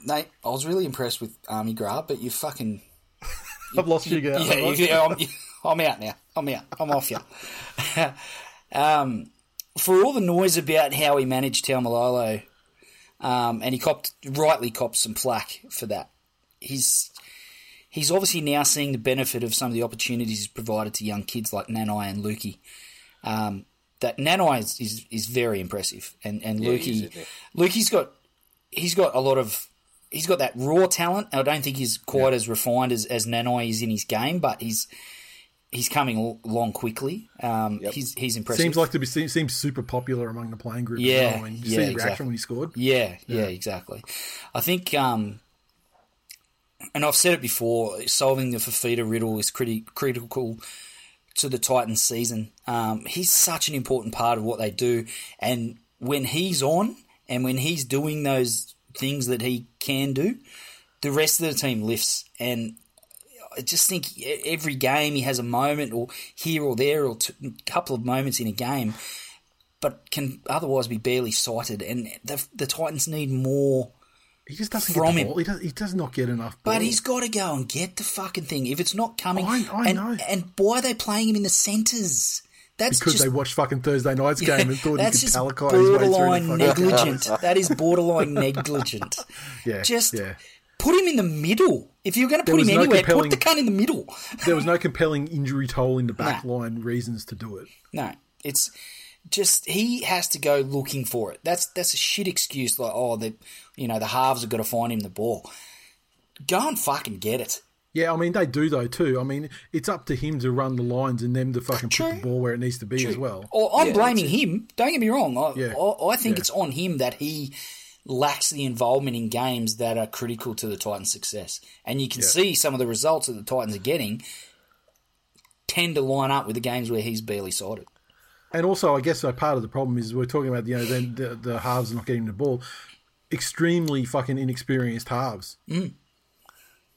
Nate, I was really impressed with Army Grab, but you fucking I've lost you again. Yeah, you, I'm, out now. I'm out. I'm off you. <laughs> um, for all the noise about how he managed Taumalolo, um, and he copped rightly copped some flack for that. He's he's obviously now seeing the benefit of some of the opportunities he's provided to young kids like Nanai and Luki. Um, that Nanai is, is, is very impressive, and and is, Luki? Luki's got he's got a lot of he's got that raw talent. I don't think he's quite as refined as, as Nanai is in his game, but he's he's coming along quickly. Um, He's he's impressive. Seems like to be seems, seems super popular among the playing group. Yeah, well. Yeah, see the reaction exactly. when he scored. yeah, yeah, exactly. I think, um, and I've said it before, solving the Fifita riddle is criti- critical to the Titans season. Um, he's such an important part of what they do, and when he's on and when he's doing those things that he can do, the rest of the team lifts. And I just think every game he has a moment, or here or there, or a couple of moments in a game, but can otherwise be barely sighted. And the, the Titans need more. He just doesn't From him. ball. He does, he does not get enough. But he's got to go and get the fucking thing. If it's not coming, I- I and, know. and why are they playing him in the centres? That's because just they watched fucking Thursday night's game and thought he could just Talakai his way through borderline the negligent. <laughs> that is borderline negligent. <laughs> Yeah, Just yeah. Put him in the middle. If you're going to put him no anywhere, put the cunt in the middle. <laughs> There was no compelling injury toll in the back line reasons to do it. No, it's just he has to go looking for it. That's that's a shit excuse. Like oh, the you know the halves have got to find him the ball. Go and fucking get it. Yeah, I mean they do though too. I mean it's up to him to run the lines and them to fucking True. put the ball where it needs to be as well. Or I'm Yeah, blaming him. Don't get me wrong. I, Yeah. I, I think Yeah. it's on him that he lacks the involvement in games that are critical to the Titans' success. And you can see some of the results that the Titans are getting tend to line up with the games where he's barely sided. And also, I guess so part of the problem is we're talking about you know then the, the halves not getting the ball. Extremely fucking inexperienced halves. Mm.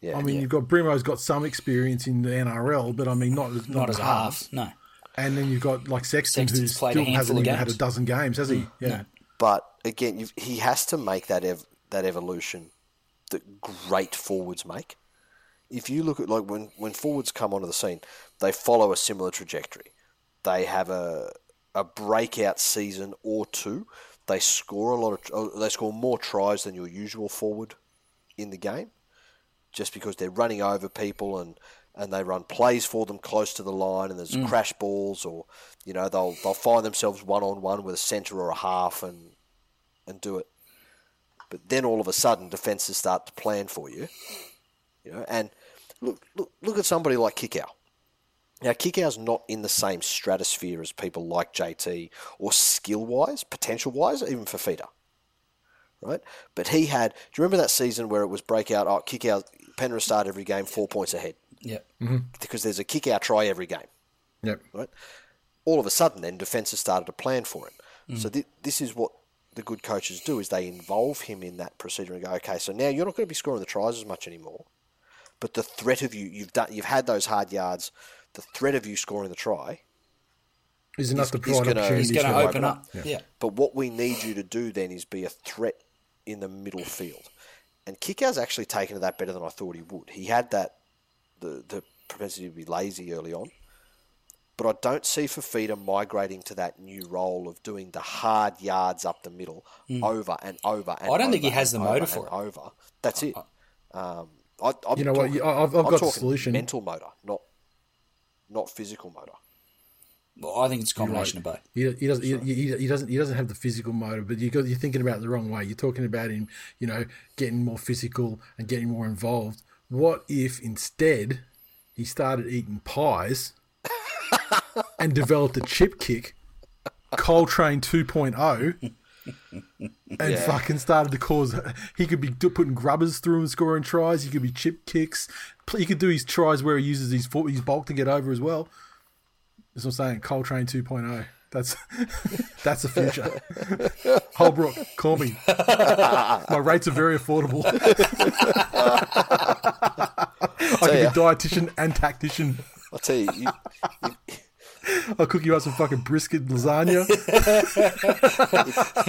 Yeah, I mean, yeah. you've got Brimo's got some experience in the NRL, but I mean not as Not as a half. No. And then you've got like Sexton, Sexton's who still hasn't of even had a dozen games, has he? Mm, yeah. But again, he has to make that ev- that evolution that great forwards make. If you look at like when when forwards come onto the scene, they follow a similar trajectory. They have a a breakout season or two. They score a lot of uh, they score more tries than your usual forward in the game, just because they're running over people and. And they run plays for them close to the line, and there's crash balls, or you know they'll they'll find themselves one on one with a centre or a half, and and do it. But then all of a sudden, defences start to plan for you. You know, and look, look, look at somebody like Kikau. Now, Kikau's not in the same stratosphere as people like JT or skill wise, potential wise, even Fifita. Right? But he had. Do you remember that season where it was breakout? Oh, Kikau, Penrith start every game four points ahead Yep. Mm-hmm. because there's a Kikau try every game Yep. right? All of a sudden, then defences started to plan for him. Mm. So thi- this is what the good coaches do: is they involve him in that procedure and go, okay, so now you're not going to be scoring the tries as much anymore, but the threat of you, you've done, you've had those hard yards. The threat of you scoring the try, Is enough to He's- he's provide gonna- opportunities. He's going to for- open up. Yeah. but what we need you to do then is be a threat in the middle field. And Kikau's actually taken to that better than I thought he would. He had that the the propensity to be lazy early on. But I don't see Fifita migrating to that new role of doing the hard yards up the middle hmm. over and over and. I don't think he has the motor for it. Over. That's it. Uh, uh, um, I, I'm You know what, talking- you- I've- I've I'm got the talking solution. Mental motor, not not physical motor. Well, I think it's a combination of both. He, he doesn't. He, he, he doesn't. He doesn't have the physical motor. But you got. You're thinking about it the wrong way. You're talking about him. You know, getting more physical and getting more involved. What if instead he started eating pies and developed a chip kick, Coltrane 2.0, and Yeah. fucking started to cause. He could be putting grubbers through and scoring tries. He could be chip kicks. He could do his tries where he uses his foot, his bulk to get over as well. That's what I'm saying. Coltrane 2.0. That's <laughs> that's the future. <laughs> Holbrook, call me. <laughs> My rates are very affordable. I can be ya. dietitian and tactician. I'll tell you, you, I'll cook you up some fucking brisket lasagna.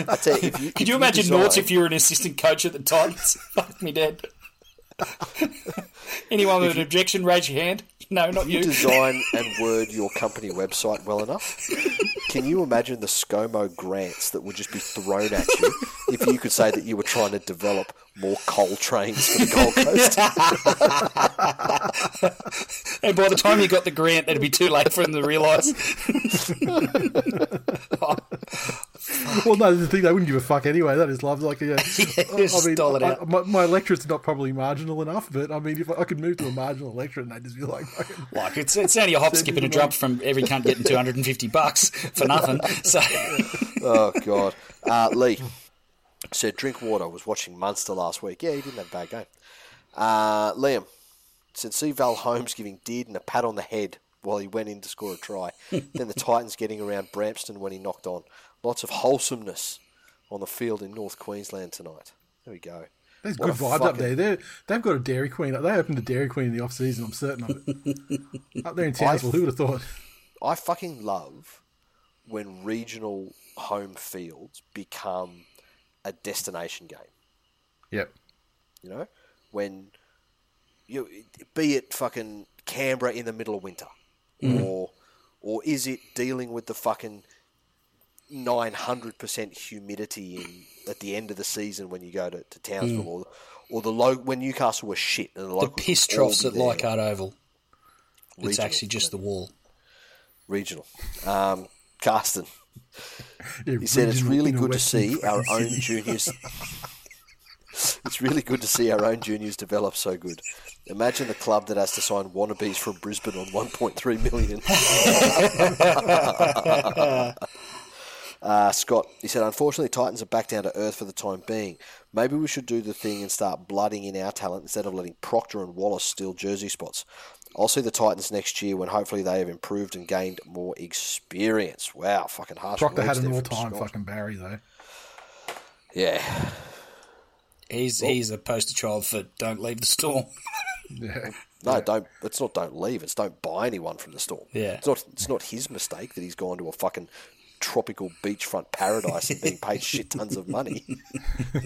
I tell you, if you Could if you imagine design- Norts if you were an assistant coach at the Titans? Fuck me dead. <laughs> Anyone with an objection, raise your hand. No, not you you. design <laughs> and word your company website well enough, can you imagine the ScoMo grants that would just be thrown at you if you could say that you were trying to develop more coal trains for the Gold <laughs> Coast? And by the time you got the grant, it'd be too late for them to realise. <laughs> well, no, the thing they wouldn't give a fuck anyway. That is love. Like, yeah, <laughs> just stall it I- out. my, my electorate's not probably marginal enough, but I mean, if I, I could move to a marginal electorate, and they'd just be like, fucking, <laughs> Like it's it's only a hop, skip, and a jump from every cunt getting two hundred and fifty bucks for nothing. So oh God, uh, Lee said Drinkwater was watching Munster last week. Yeah, he didn't have a bad game. Uh, Liam said see Val Holmes giving Dearden a pat on the head while he went in to score a try. then the Titans getting around Brampston when he knocked on. Lots of wholesomeness on the field in North Queensland tonight. There we go. there's What good vibes up there. They're, they've got a Dairy Queen. They opened a Dairy Queen in the off season. I'm certain of it. <laughs> up there in Townsville, who would have thought? I fucking love when regional home fields become a destination game. Yep. You know, when you be it fucking Canberra in the middle of winter, mm. or or is it dealing with the fucking nine hundred percent humidity in at the end of the season when you go to, to Townsville, or or the low when Newcastle was shit and the, the locals piss would troughs at there. Leichhardt Oval. It's actually just the wall. regional. Um, Carsten. Yeah, He said it's really good to western see our own juniors. <laughs> it's really good to see our own juniors develop so good. Imagine the club that has to sign wannabes from Brisbane on 1.3 million. <laughs> <laughs> uh, Scott, he said, unfortunately, Titans are back down to earth for the time being. Maybe we should do the thing and start blooding in our talent instead of letting Proctor and Wallace steal jersey spots. I'll see the Titans next year when hopefully they have improved and gained more experience. Wow, fucking harsh. Proctor had words an all-time fucking Barry, though. Yeah, He's he's a poster child for don't leave the storm. <laughs> Yeah. No, don't. It's not. Don't leave. It's don't buy anyone from the storm. Yeah. it's not. It's not his mistake that he's gone to a fucking tropical beachfront paradise and being paid shit tons of money.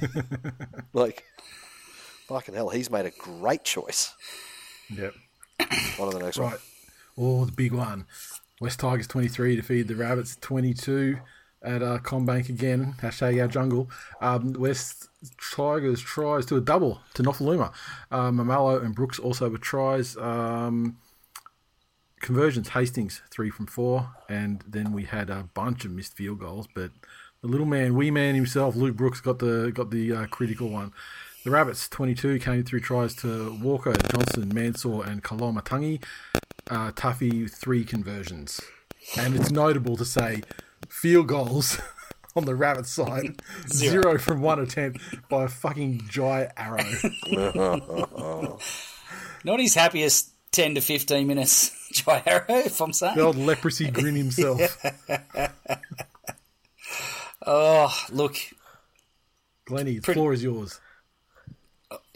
<laughs> like, fucking hell, he's made a great choice. Yep. On to the next Right. one. Oh, the big one. West Tigers 23 defeated the Rabbits 22 at uh, CommBank again. Hashtag our jungle. Um, West Tigers tries to a double to Nofoaluma. Uh, Mamalo and Brooks also with tries. Um, conversions, Hastings, three from four. And then we had a bunch of missed field goals. But the little man, wee man himself, Luke Brooks, got the got the uh, critical one. The Rabbits 22 came through tries to Walker, Johnston, Mansour, and Koloamatangi uh, Tuffy three conversions. And it's notable to say field goals <laughs> on the Rabbit side, <laughs> zero, from one attempt by a fucking Jai Arrow. <laughs> Not his happiest ten to fifteen minutes, <laughs> Jai Arrow, if I'm saying. The old leprosy grin <laughs> himself. Oh, look, Glennie, the floor is yours.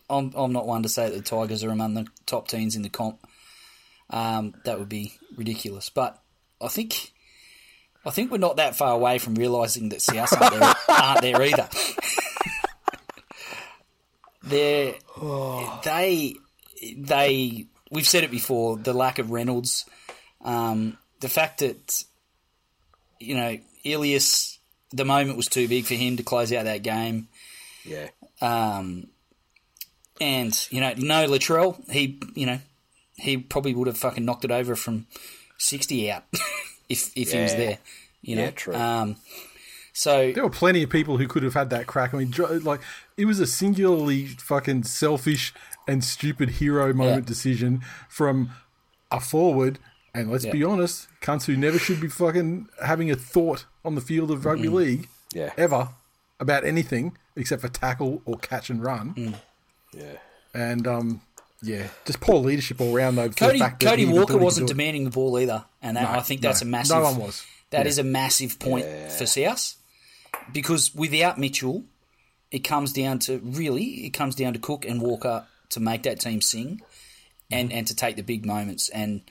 I'm I'm not one to say that the Tigers are among the top teams in the comp. Um, that would be ridiculous. But I think I think we're not that far away from realising that South aren't there, <laughs> aren't there either. They're, they they we've said it before. The lack of Reynolds, um, the fact that you know Ilias, the moment was too big for him to close out that game. Yeah, Um, and you know, no Latrell, he you know, he probably would have fucking knocked it over from sixty out. <laughs> if if he was there. You know, Yeah, true. Um, so There were plenty of people who could have had that crack. I mean, like it was a singularly fucking selfish and stupid hero moment Yeah. decision from a forward. And let's Yeah. be honest, cunts who never should be fucking having a thought on the field of Mm. rugby league Yeah. ever about anything except for tackle or catch and run. Mm. Yeah. And um, yeah, just poor leadership all round though. Cody Cody Walker thought he could wasn't demanding the ball either, and that, No, I think that's no. a massive. No one was. That Yeah. is a massive point for South because without Mitchell, it comes down to really it comes down to Cook and Walker to make that team sing, and and to take the big moments. And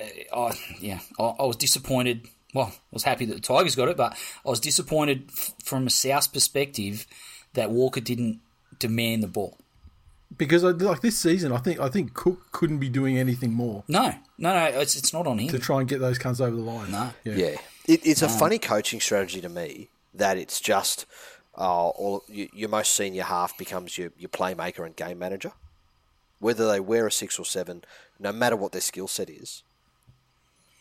uh, I yeah, I, I was disappointed. Well, I was happy that the Tigers got it, but I was disappointed f- from a South perspective that Walker didn't demand the ball. because like this season, I think I think Cook couldn't be doing anything more No, no, no, it's it's not on him. to try and get those cunts over the line. No. yeah. Yeah, it, it's a funny coaching strategy to me that it's just uh, all you, your most senior half becomes your, your playmaker and game manager, whether they wear a six or seven, no matter what their skill set is.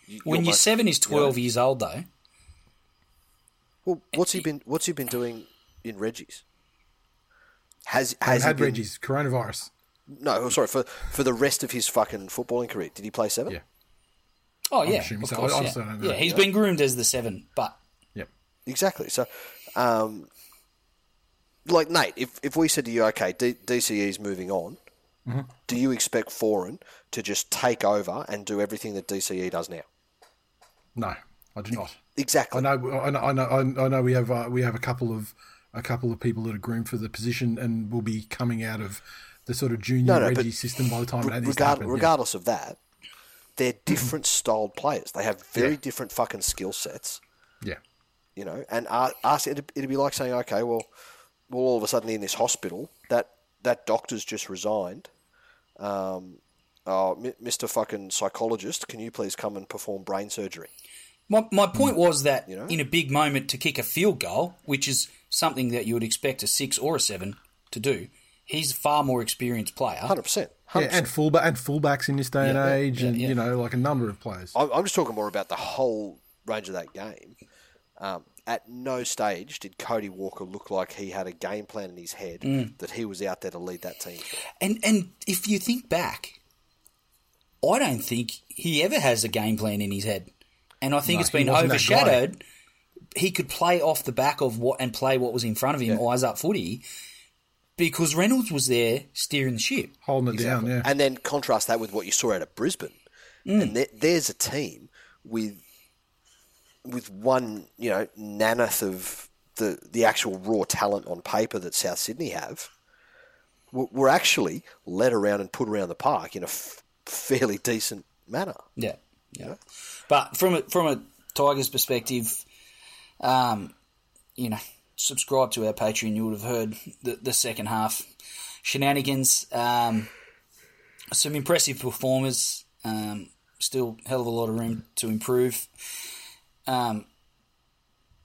you- When your your most- seven is you know, twelve years old, though, well, what's he been? What's he been doing in Reggie's? Has I've has he had been, Reggie's coronavirus. No, oh, sorry for for the rest of his fucking footballing career. Did he play seven? Yeah. oh yeah, assuming of so. course, I yeah. honestly don't yeah, he's been groomed as the seven, but Yep. Exactly. So, um, like Nate, if if we said to you, okay, D- DCE's moving on, Mm-hmm. do you expect Foran to just take over and do everything that DCE does now? No, I do not. Exactly. I know. I know. I know. I know. We have. Uh, we have a couple of a couple of people that are groomed for the position and will be coming out of the sort of junior No, no, Reggie system by the time Re- it to regard, happen. yeah. regardless of that, they're different styled players. They have very different fucking skill sets. Yeah. you know, and ask it'd, it'd be like saying, okay, well, well, all of a sudden in this hospital, that that doctor's just resigned. Um, oh, Mr. Fucking psychologist, can you please come and perform brain surgery? my my point was that you know? in a big moment to kick a field goal, which is something that you would expect a six or a seven to do, he's a far more experienced player. Hundred percent. Yeah, and fullback and fullbacks in this day and Yeah, yeah, age, yeah, and yeah. you know, like a number of players. I'm I'm just talking more about the whole range of that game. Um, at no stage did Cody Walker look like he had a game plan in his head Mm. that he was out there to lead that team. And and if you think back, I don't think he ever has a game plan in his head, and I think No, it's he been wasn't that guy. overshadowed. He could play off the back of what and play what was in front of him, eyes up footy, because Reynolds was there steering the ship. Holding it down, yeah. And then contrast that with what you saw out at Brisbane, Mm. and there, there's a team with with one you know nanith of the the actual raw talent on paper that South Sydney have. Were actually led around and put around the park in a f- fairly decent manner. Yeah, yeah. But from a from a Tigers perspective, um, you know, subscribe to our Patreon. You would have heard the, the second half shenanigans. Um, some impressive performers. Um, still, hell of a lot of room to improve. Um,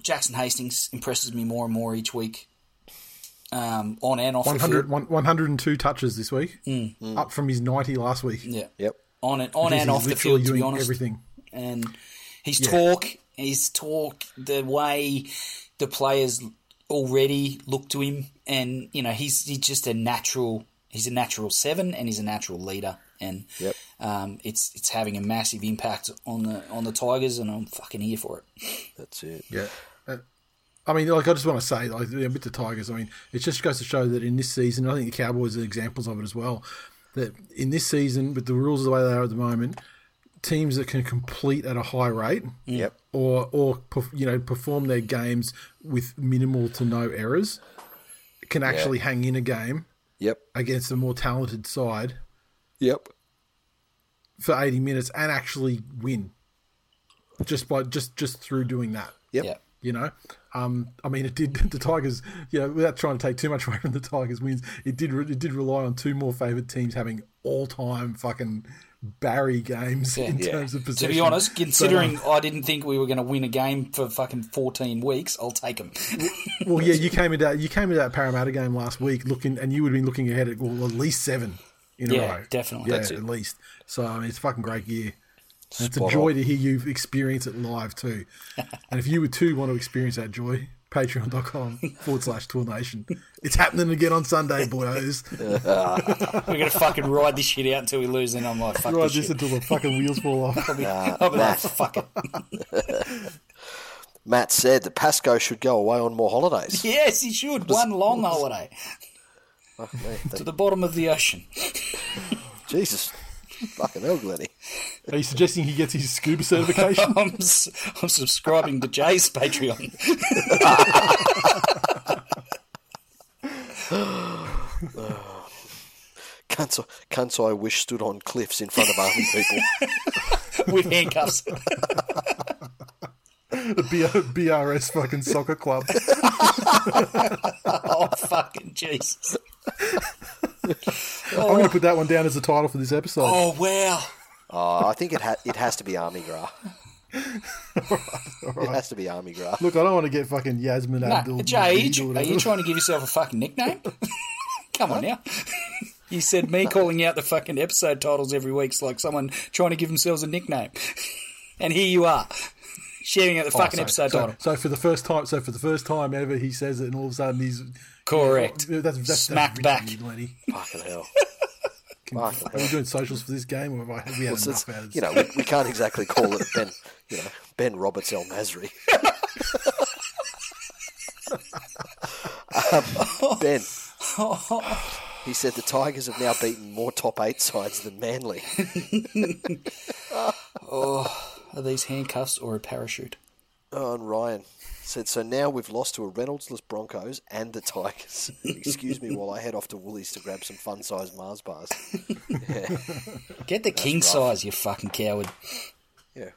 Jackson Hastings impresses me more and more each week, um, on and off the 100, field. one- 102 touches this week, up from his 90 last week. Yeah, Yep. on and on He's and off the literally field. To be doing honest, everything. and his talk, his talk, the way the players already look to him, and you know he's he's just a natural. He's a natural seven, and he's a natural leader, and Yep. um, it's it's having a massive impact on the on the Tigers, and I'm fucking here for it. That's it. Yeah. Uh, I mean, like, I just want to say, like, yeah, with the Tigers, I mean, it just goes to show that in this season, I think the Cowboys are examples of it as well. That in this season, with the rules the way they are at the moment, teams that can complete at a high rate, Yep. or or you know perform their games with minimal to no errors, can actually hang in a game Yep. against a more talented side Yep. for eighty minutes and actually win, just by just just through doing that. Yep. Yeah, You know, um, I mean, it did <laughs> the Tigers. You know, without trying to take too much away from the Tigers' wins, it did it did rely on two more favoured teams having all time fucking Barry games <laughs> in Yeah. terms of position. to be honest, So, considering um, I didn't think we were going to win a game for fucking 14 weeks, I'll take them. well, yeah, <laughs> you came into you came into that Parramatta game last week looking, and you would have been looking ahead at well, at least seven in Yeah, a row. definitely. yeah, That's at least. So I mean, it's a fucking great gear. And it's a joy on. to hear you experience it live too. <laughs> and if you would too want to experience that joy, patreon.com forward slash tour nation. It's happening again on Sunday, boys. <laughs> We're gonna fucking ride this shit out until we lose, and I'm like, fuck Ride this this until the fucking wheels fall off. I'll be like, fuck it. <laughs> Matt said that Pasco should go away on more holidays. Yes, he should. One long holiday Fuck me. <laughs> to the bottom of the ocean. <laughs> Jesus. Fucking hell, Glenny. Are you suggesting he gets his scuba certification? <laughs> I'm, s- I'm subscribing to Jay's Patreon. <sighs> Cunts, cunts I wish stood on cliffs in front of army people. with handcuffs. the B- BRS fucking soccer club. Oh, fucking Jesus. <laughs> I'm going to put that one down as the title for this episode. Oh, wow. Oh, I think it, ha- it has to be Army Gra. <laughs> It has to be Army Gra. Look, I don't want to get fucking Yasmin Abdul. No, Jay, are you, Naveed or tr- are you trying to give yourself a fucking nickname? <laughs> Come on now. You said me calling out the fucking episode titles every week's like someone trying to give themselves a nickname. And here you are, sharing out the Oh, fucking so- episode so, title. So for the first time, so for the first time ever, he says it, and all of a sudden he's Correct. Yeah, that's, that's, Smack that's back. rich Lenny. Fucking hell. <laughs> Are we doing socials for this game, or have I, we had Well, enough it's- out of you know, we, we can't exactly call it Ben, <laughs> you know, Ben Roberts El Masri. <laughs> um, ben, he said the Tigers have now beaten more top eight sides than Manly. Are these handcuffs or a parachute? Oh, and Ryan said, so now we've lost to a Reynoldsless Broncos and the Tigers. <laughs> Excuse me while I head off to Woolies to grab some fun-sized Mars bars. <laughs> Get the king size, you fucking coward. Yeah.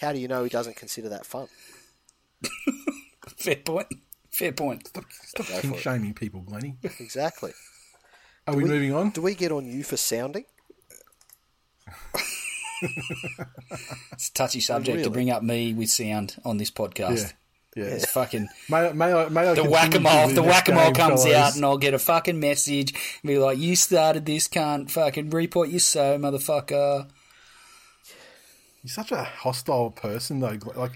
How do you know he doesn't consider that fun? <laughs> Fair point. Fair point. Stop Go king shaming people, Glenny. Exactly. Are we, moving on? Do we get on you for sounding? It's a touchy subject to bring up me with sound on this podcast. Yeah. Yeah. It's fucking May, may I, may I the continue whack a mole. The this whack a mole comes fellas? out, and I'll get a fucking message and be like, "You started this, can't fucking report you so, motherfucker." You're such a hostile person, though. Like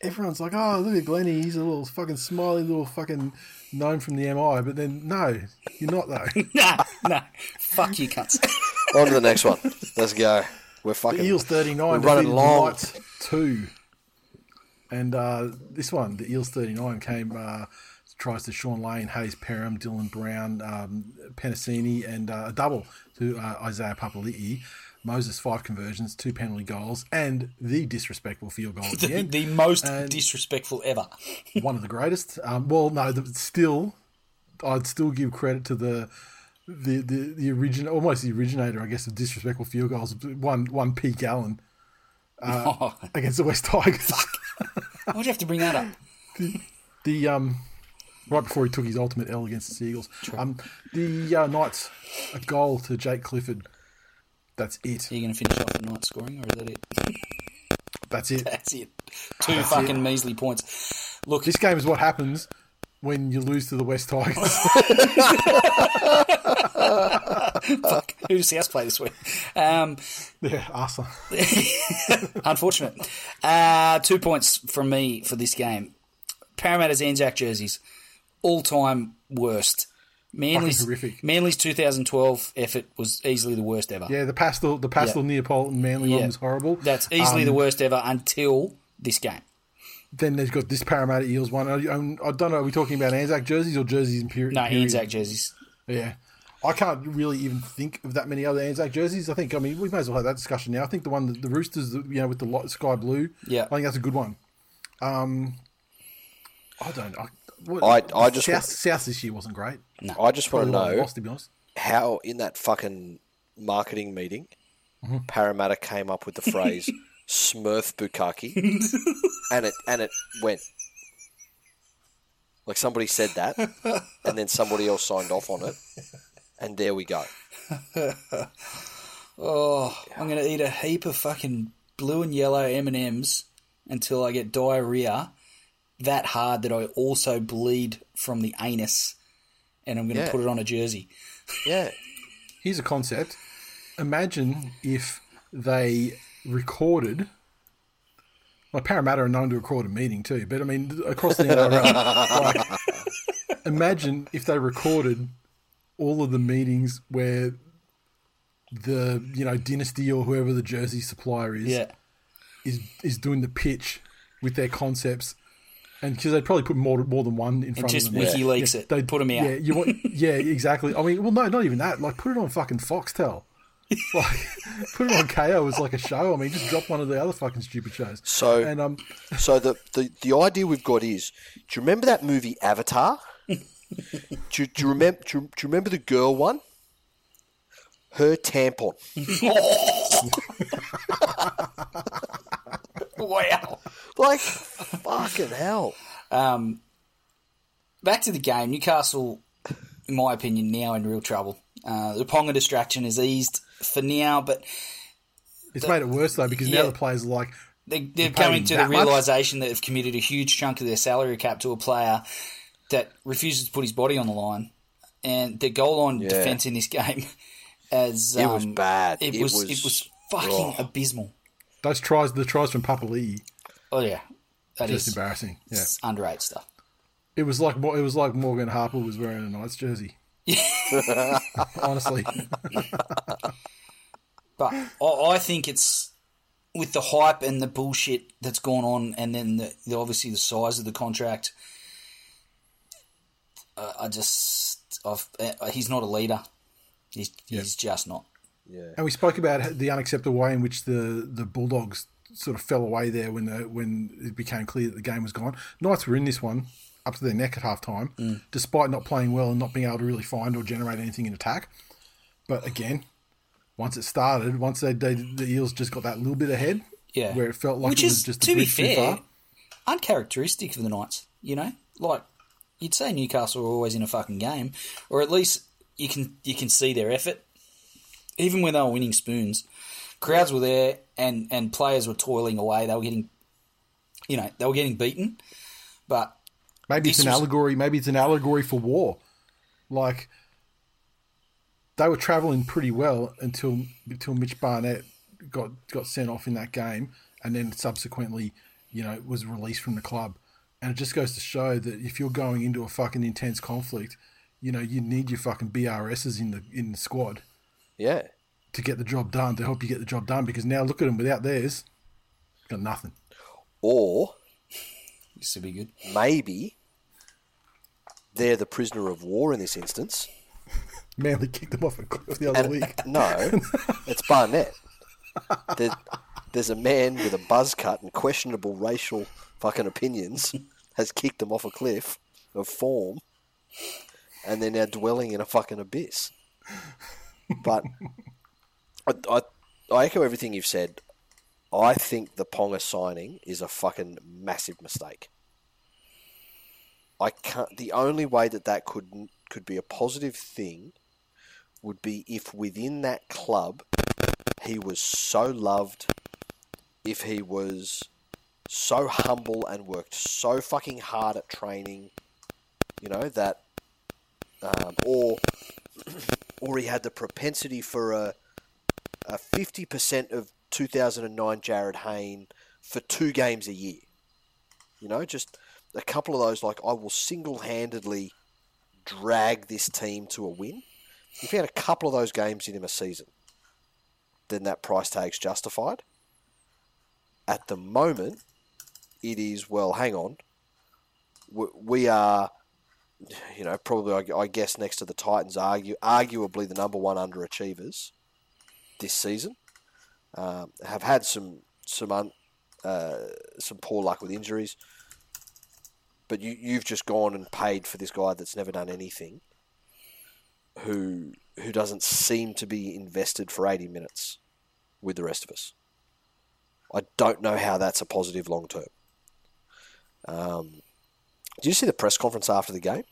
everyone's like, "Oh, look at Glenny. He's a little fucking smiley little fucking gnome from the MI." But then, no, you're not though. <laughs> Nah, nah, fuck you, cunts. On to the next one. Let's go. We're The fucking. Eels 39 We're running defeated the long. Knights 2. And uh, this one, the Eels 39, came uh, tries to Shaun Lane, Hayes Perham, Dylan Brown, um, Penisini, and uh, a double to uh, Isaiah Papali'i. Moses, five conversions, two penalty goals, and the disrespectful field goal at the The, <laughs> end. the most And- disrespectful ever. one of the greatest. Um, well, no, the, still, I'd still give credit to the the the, the origin, almost the originator, I guess, of disrespectful field goals. One one P Gallen Oh, <laughs> against the West Tigers. <laughs> why'd you have to bring that up? the um, right before he took his ultimate L against the Seagulls. Um, the uh, Knights a goal to Jake Clifford. That's it. Are you going to finish off the night scoring, or is that it? That's it. <laughs> That's it. Two fucking measly points. Look, This game is what happens when you lose to the West Tigers. <laughs> fuck, who does South play this week? Um, yeah, awesome. <laughs> unfortunate. Uh, two points from me for this game. Parramatta's Anzac jerseys, all time worst. Manly's, horrific. Manly's 2012 effort was easily the worst ever. Yeah, the pastel, the pastel Neapolitan Manly one was horrible. That's easily Um, the worst ever until this game. Then they've got this Parramatta Eels one. I, I don't know. Are we talking about Anzac jerseys or jerseys in period? No, period? Anzac jerseys. Yeah. I can't really even think of that many other Anzac jerseys. I think, I mean, we may as well have that discussion now. I think the one, the Roosters, you know, with the light sky blue, Yeah. I think that's a good one. Um, I don't know. What, I- I just South, want- South this year wasn't great. I just want to know lost, to be honest. how in that fucking marketing meeting, Mm-hmm. Parramatta came up with the phrase <laughs> "Smurf Bukaki," <laughs> and it and it went like somebody said that, and then somebody else signed off on it, and there we go. <laughs> Oh, I'm going to eat a heap of fucking blue and yellow M&Ms until I get diarrhea that hard that I also bleed from the anus and I'm going to Yeah. put it on a jersey. Yeah, <laughs> Here's a concept. Imagine if they recorded. Like Parramatta are known to record a meeting too, but I mean across the <laughs> NRL, like, imagine if they recorded all of the meetings where the you know dynasty or whoever the jersey supplier is Yeah. is is doing the pitch with their concepts, and because they'd probably put more more than one in front just of them. WikiLeaks it, they'd put 'em out. Yeah, you want, <laughs> yeah, exactly. I mean, well, no, not even that. Like, put it on fucking Foxtel. like, <laughs> put it on Kayo as like a show. I mean, just drop one of the other fucking stupid shows. So- and um, So the, the, the idea we've got is, do you remember that movie Avatar? Do, you- do you remember? Do you, do you remember the girl one? Her tampon. <laughs> <laughs> Wow. Like fucking hell. Um, back to the game. Newcastle, in my opinion, now in real trouble. Uh, the Ponga distraction is eased for now, but it's made it worse though because now the players are like, they, they're coming to the that much? realization that they've committed a huge chunk of their salary cap to a player that refuses to put his body on the line, and the goal line Yeah. defense in this game, <laughs> as It was um, bad. It, It was, was- it was fucking oh. abysmal. those tries, the tries from Papali'i, Oh yeah, that just is embarrassing. Yeah, it's underage stuff. it was like it was like Morgan Harper was wearing a Knights jersey. <laughs> Honestly, <laughs> But I, I think it's with the hype and the bullshit that's gone on, and then the, the obviously the size of the contract. Uh, I just, I've, uh, he's not a leader. He's, he's just not. Yeah. and we spoke about the unacceptable way in which the the Bulldogs sort of fell away there when the, when it became clear that the game was gone. Knights were in this one up to their neck at half time, Mm. despite not playing well and not being able to really find or generate anything in attack. But again, once it started, once they, they the Eels just got that little bit ahead, Yeah, where it felt like which it is was just a to be bridge too fair, far. uncharacteristic of the Knights. You know, like you'd say Newcastle are always in a fucking game, or at least you can you can see their effort, even when they were winning spoons. Crowds were there, and and players were toiling away. They were getting, you know, they were getting beaten, but Maybe it's an was- allegory. Maybe it's an allegory for war. Like they were traveling pretty well until until Mitch Barnett got got sent off in that game, and then subsequently, you know, was released from the club. And it just goes to show that if you're going into a fucking intense conflict, you know, you need your fucking BRSs in the in the squad Yeah. to get the job done to help you get the job done. Because now look at them without theirs, got nothing. Or this would be good. maybe they're the prisoner of war in this instance. <laughs> Manly kicked them off a cliff the other And week. no, <laughs> it's Barnett. There, there's a man with a buzz cut and questionable racial fucking opinions has kicked them off a cliff of form, and they're now dwelling in a fucking abyss. But I, I, I echo everything you've said. I think the Ponga signing is a fucking massive mistake. I can't. The only way that that could could be a positive thing would be if within that club he was so loved, if he was so humble and worked so fucking hard at training, you know that, um, or <clears throat> or he had the propensity for a a fifty percent of two thousand and nine Jarryd Hayne for two games a year. You know, just a couple of those like I will single handedly drag this team to a win. If he had a couple of those games in him a season, then that price tag's justified. At the moment, it is well. Hang on, we, are, you know, probably I, guess next to the Titans, argue arguably the number one underachievers this season. Um, have had some some un, uh, some poor luck with injuries, but you you've just gone and paid for this guy that's never done anything who who doesn't seem to be invested for 80 minutes with the rest of us. I don't know how that's a positive long term. Um, did you see the press conference after the game?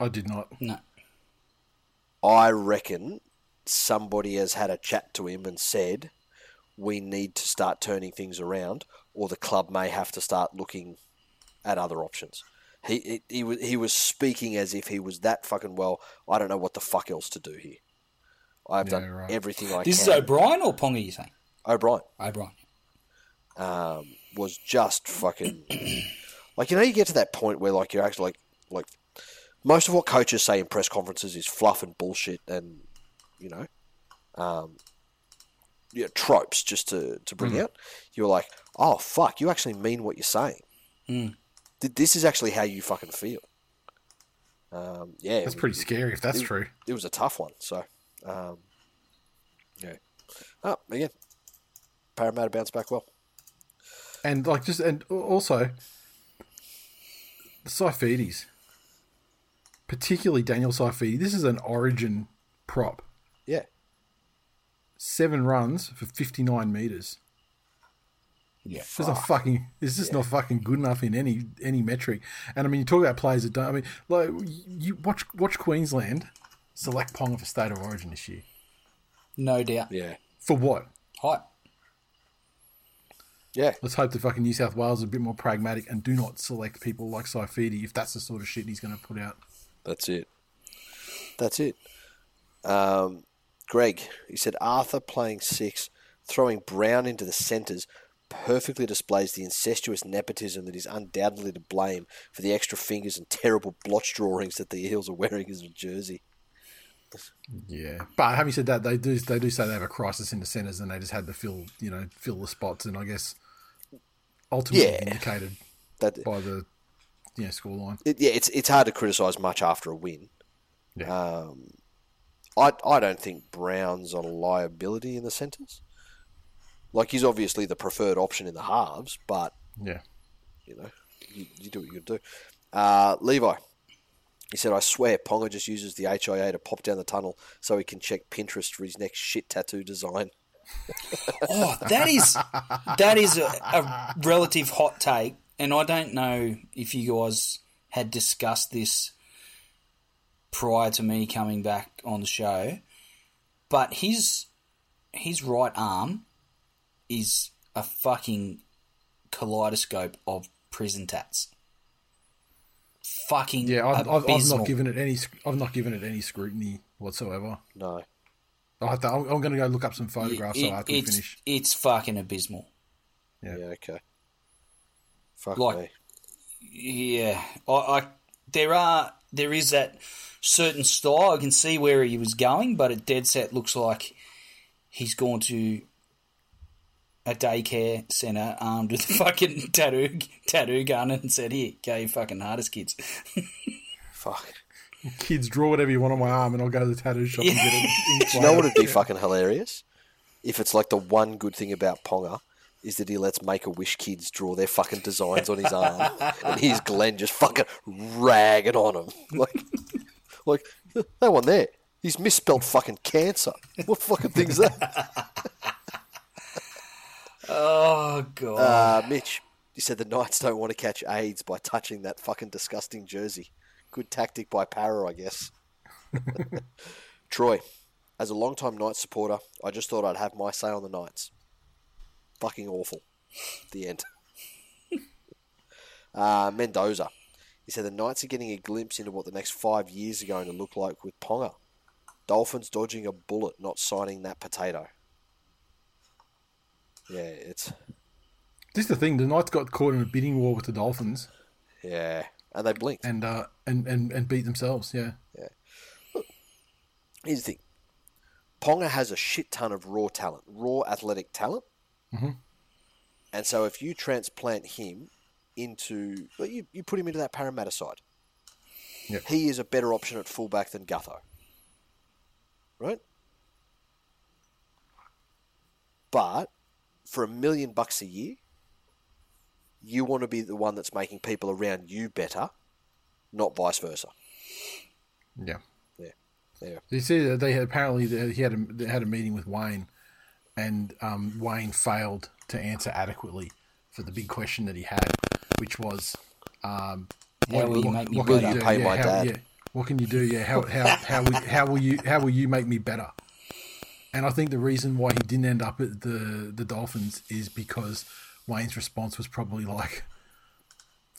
I did not. No, I reckon somebody has had a chat to him and said, we need to start turning things around, or the club may have to start looking at other options. He, he, he, was, he was speaking as if he was that fucking well. I don't know what the fuck else to do here. I've Yeah, done right. everything I this can. This is O'Brien or Ponga. You saying O'Brien. O'Brien? Um, was just fucking like you know you get to that point where like you're actually like like most of what coaches say in press conferences is fluff and bullshit and you know um, yeah, tropes just to, to bring out. You're like, oh fuck, you actually mean what you're saying. Mm. This is actually how you fucking feel. Um, yeah, That's pretty scary if that's it- true. It was a tough one. So, um, yeah. Oh, again, Parramatta bounced back well. And like just and also the Saifitis, particularly Daniel Saifiti. This is an Origin prop. Yeah, Seven runs for fifty nine meters. Yeah. This is not fucking. It's just not fucking good enough in any any metric. And I mean, you talk about players that don't. I mean, like you watch watch Queensland select Ponga for state of origin this year. No doubt. yeah, For what? Height. Yeah. Let's hope that fucking New South Wales is a bit more pragmatic and do not select people like Saifiti if that's the sort of shit he's going to put out. That's it. That's it. Um, Greg, he said Arthur playing six, throwing Brown into the centres, perfectly displays the incestuous nepotism that is undoubtedly to blame for the extra fingers and terrible blotch drawings that the Eels are wearing as a jersey. Yeah, but having said that, they do they do say they have a crisis in the centres and they just had to fill you know fill the spots and I guess ultimately Yeah. indicated That by the you know scoreline. it, yeah, it's it's hard to criticise much after a win. Yeah. Um, I I don't think Brown's a liability in the centres. Like he's obviously the preferred option in the halves, but Yeah, you know, you, you do what you do. Uh, Levi, he said, I swear Ponga just uses the HIA to pop down the tunnel so he can check Pinterest for his next shit tattoo design. Oh, that is that is a, a relative hot take, and I don't know if you guys had discussed this prior to me coming back on the show, but his his right arm is a fucking kaleidoscope of prison tats. Fucking yeah. I've, I've, I've not given it any I've not given it any scrutiny whatsoever. No. I have to, I'm, I'm going to go look up some photographs It- so after we it's, finish. it's fucking abysmal. Yeah. Yeah, okay. Fuck Like- me. Yeah, I, I there are there is that certain style. I can see where he was going, but it dead set looks like he's gone to a daycare centre armed with a <laughs> fucking tattoo tattoo gun and said, "Here, go you fucking hardest kids." <laughs> Fuck. Kids, draw whatever you want on my arm, and I'll go to the tattoo shop and get <laughs> it. Do you know what would be fucking hilarious? If it's like the one good thing about Ponga is that he lets Make a Wish kids draw their fucking designs on his arm, and here's Glenn just fucking ragging on him, <laughs> like, like that one there. He's misspelled fucking cancer. What fucking thing's that? <laughs> Oh god! Uh, Mitch, You said the Knights don't want to catch AIDS by touching that fucking disgusting jersey. Good tactic by Parra, I guess. Troy, as a long-time Knights supporter, I just thought I'd have my say on the Knights. Fucking awful. The end. <laughs> uh, Mendoza, he said the Knights are getting a glimpse into what the next five years are going to look like with Ponga. Dolphins dodging a bullet, not signing that potato. Yeah, it's This is the thing. The Knights got caught in a bidding war with the Dolphins yeah, and they blinked. and uh, and, and and beat themselves. Yeah, yeah. Here's the thing: Ponga has a shit ton of raw talent, raw athletic talent, and so if you transplant him into, well, you you put him into that Parramatta side, Yeah. he is a better option at fullback than Gutho, right? But for a million bucks a year, you want to be the one that's making people around you better, not vice versa. yeah. Yeah, yeah. You see, that they had, apparently he had a, they had a meeting with Wayne, and um, Wayne failed to answer adequately for the big question that he had, which was, um, How will you make me what can better? you do? Pay Yeah, my how, dad. yeah. What can you do? Yeah, how how how will, how will you how will you make me better? And I think the reason why he didn't end up at the the Dolphins is because Wayne's response was probably like,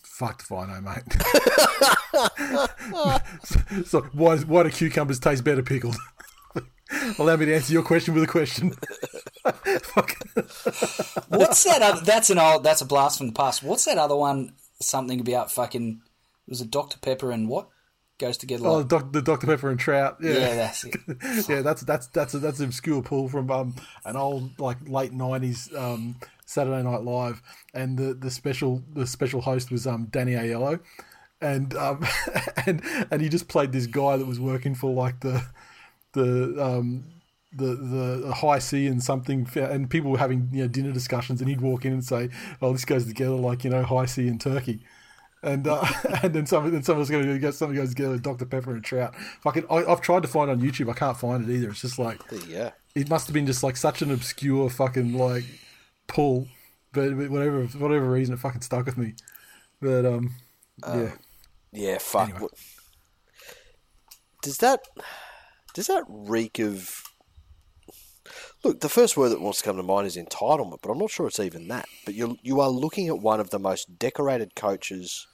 "Fucked know, mate." <laughs> <laughs> so why why do cucumbers taste better pickled? <laughs> Allow me to answer your question with a question. What's that other? That's an old. That's a blast from the past. What's that other one? Something about fucking. Was it Dr Pepper and what goes together? Oh, Like, doc, the Dr Pepper and Trout. Yeah, yeah, that's it. yeah, that's that's that's a, that's an obscure pull from um, an old like late nineties um, Saturday Night Live, and the, the special the special host was um, Danny Aiello, and um, <laughs> and and he just played this guy that was working for like the the um, the the Hi-C and something, and people were having you know dinner discussions, and he'd walk in and say, "Oh, this goes together like you know Hi-C and turkey." And uh, <laughs> and then some then someone's going to get something goes together with Dr Pepper and Trout. Fucking, I, I've tried to find it on YouTube. I can't find it either. It's just like yeah, it must have been just like such an obscure fucking like pull, but, whatever for whatever reason it fucking stuck with me. But um, yeah, Yeah, fuck. Anyway. Does that does that reek of? Look, the first word that wants to come to mind is entitlement, but I'm not sure it's even that. But you you are looking at one of the most decorated coaches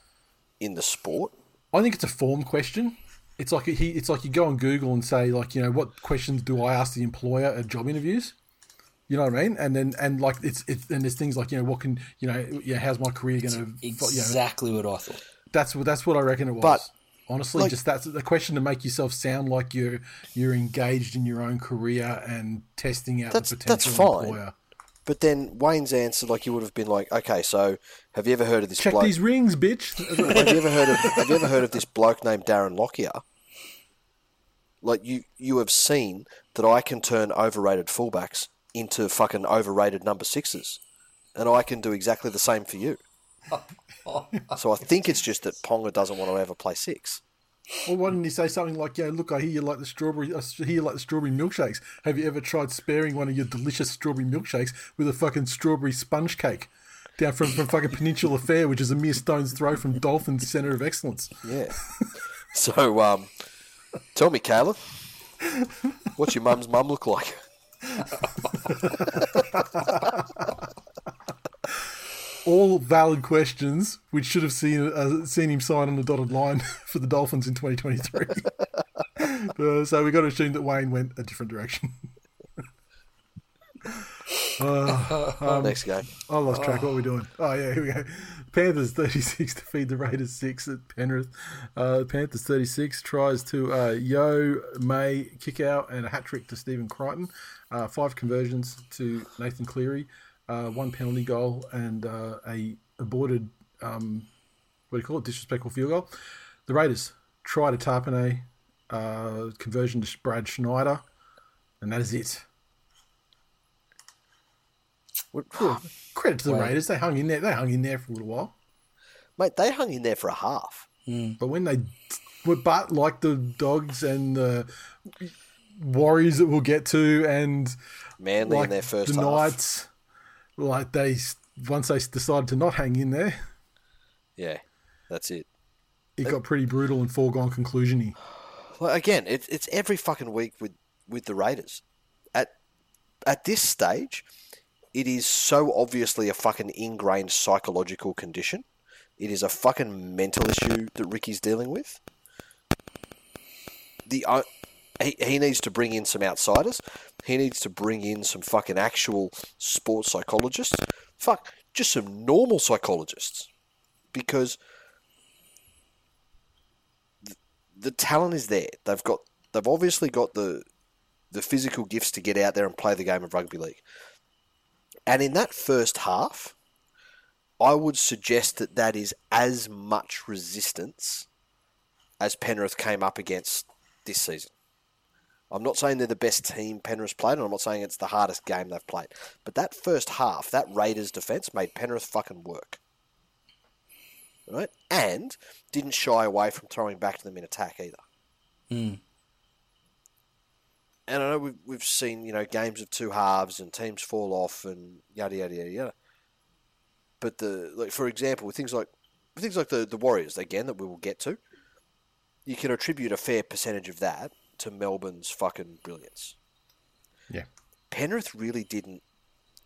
in the sport. I think it's a form question. It's like he, it's like you go on Google and say like you know what questions do I ask the employer at job interviews. You know what I mean? And then and like it's it's and there's things like you know what can you know yeah how's my career going to you know exactly what I thought. that's what that's what I reckon it was. But, honestly, like- just that's the question to make yourself sound like you're you're engaged in your own career and testing out That's- the that's potential fine. employer. But then Wayne's answer, like you would have been like, okay, so have you ever heard of this Check bloke? these rings, bitch. <laughs> have you ever heard of Have you ever heard of this bloke named Darren Lockyer? Like you, you have seen that I can turn overrated fullbacks into fucking overrated number sixes, and I can do exactly the same for you. so I think it's just that Ponga doesn't want to ever play six. Well, why didn't you say something like, "Yeah, look, I hear you like the strawberry. I hear you like the strawberry milkshakes. Have you ever tried sparing one of your delicious strawberry milkshakes with a fucking strawberry sponge cake down from, from fucking Peninsula Fair, which is a mere stone's throw from Dolphin's Centre of Excellence? Yeah. so, um, tell me, Caleb, what's your mum's mum look like? All valid questions, which should have seen uh, seen him sign on the dotted line <laughs> for the Dolphins in 2023. <laughs> uh, so we got to assume that Wayne went a different direction. <laughs> Next game. I lost track. What are we doing? <sighs> Oh yeah, here we go. Panthers thirty six to feed the Raiders six at Penrith. Uh, Panthers thirty six tries to uh, Yeo May Kikau and a hat trick to Stephen Crichton. Uh, five conversions to Nathan Cleary. Uh, one penalty goal and uh, a aborted um, what do you call it? Disrespectful field goal. The Raiders try to Tarpanay. Uh, conversion to Brad Schneider, and that is it. What- Credit to the Raiders. They hung in there. They hung in there for a little while. Mate, they hung in there for a half. But when they, were but like the dogs and the Warriors that we'll get to, and Manly like in their first the half. Knights, like they once they decided to not hang in there, Yeah, that's it. it got pretty brutal and foregone conclusiony. <sighs> Well, again, it's it's every fucking week with with the Raiders. At at this stage, it is so obviously a fucking ingrained psychological condition. It is a fucking mental issue that Ricky's dealing with. The he, he needs to bring in some outsiders. He needs to bring in some fucking actual sports psychologists. Fuck, just some normal psychologists, because the talent is there. They've got they've obviously got the the physical gifts to get out there and play the game of rugby league. And in that first half, I would suggest that that is as much resistance as Penrith came up against this season. I'm not saying they're the best team Penrith played, and I'm not saying it's the hardest game they've played. But that first half, that Raiders defence made Penrith fucking work. Right? And didn't shy away from throwing back to them in attack either. Hmm. And I know we've, we've seen, you know, games of two halves and teams fall off and yada yada yada yada. But the like for example, with things like with things like the, the Warriors, again that we will get to, you can attribute a fair percentage of that to Melbourne's fucking brilliance. Yeah. Penrith really didn't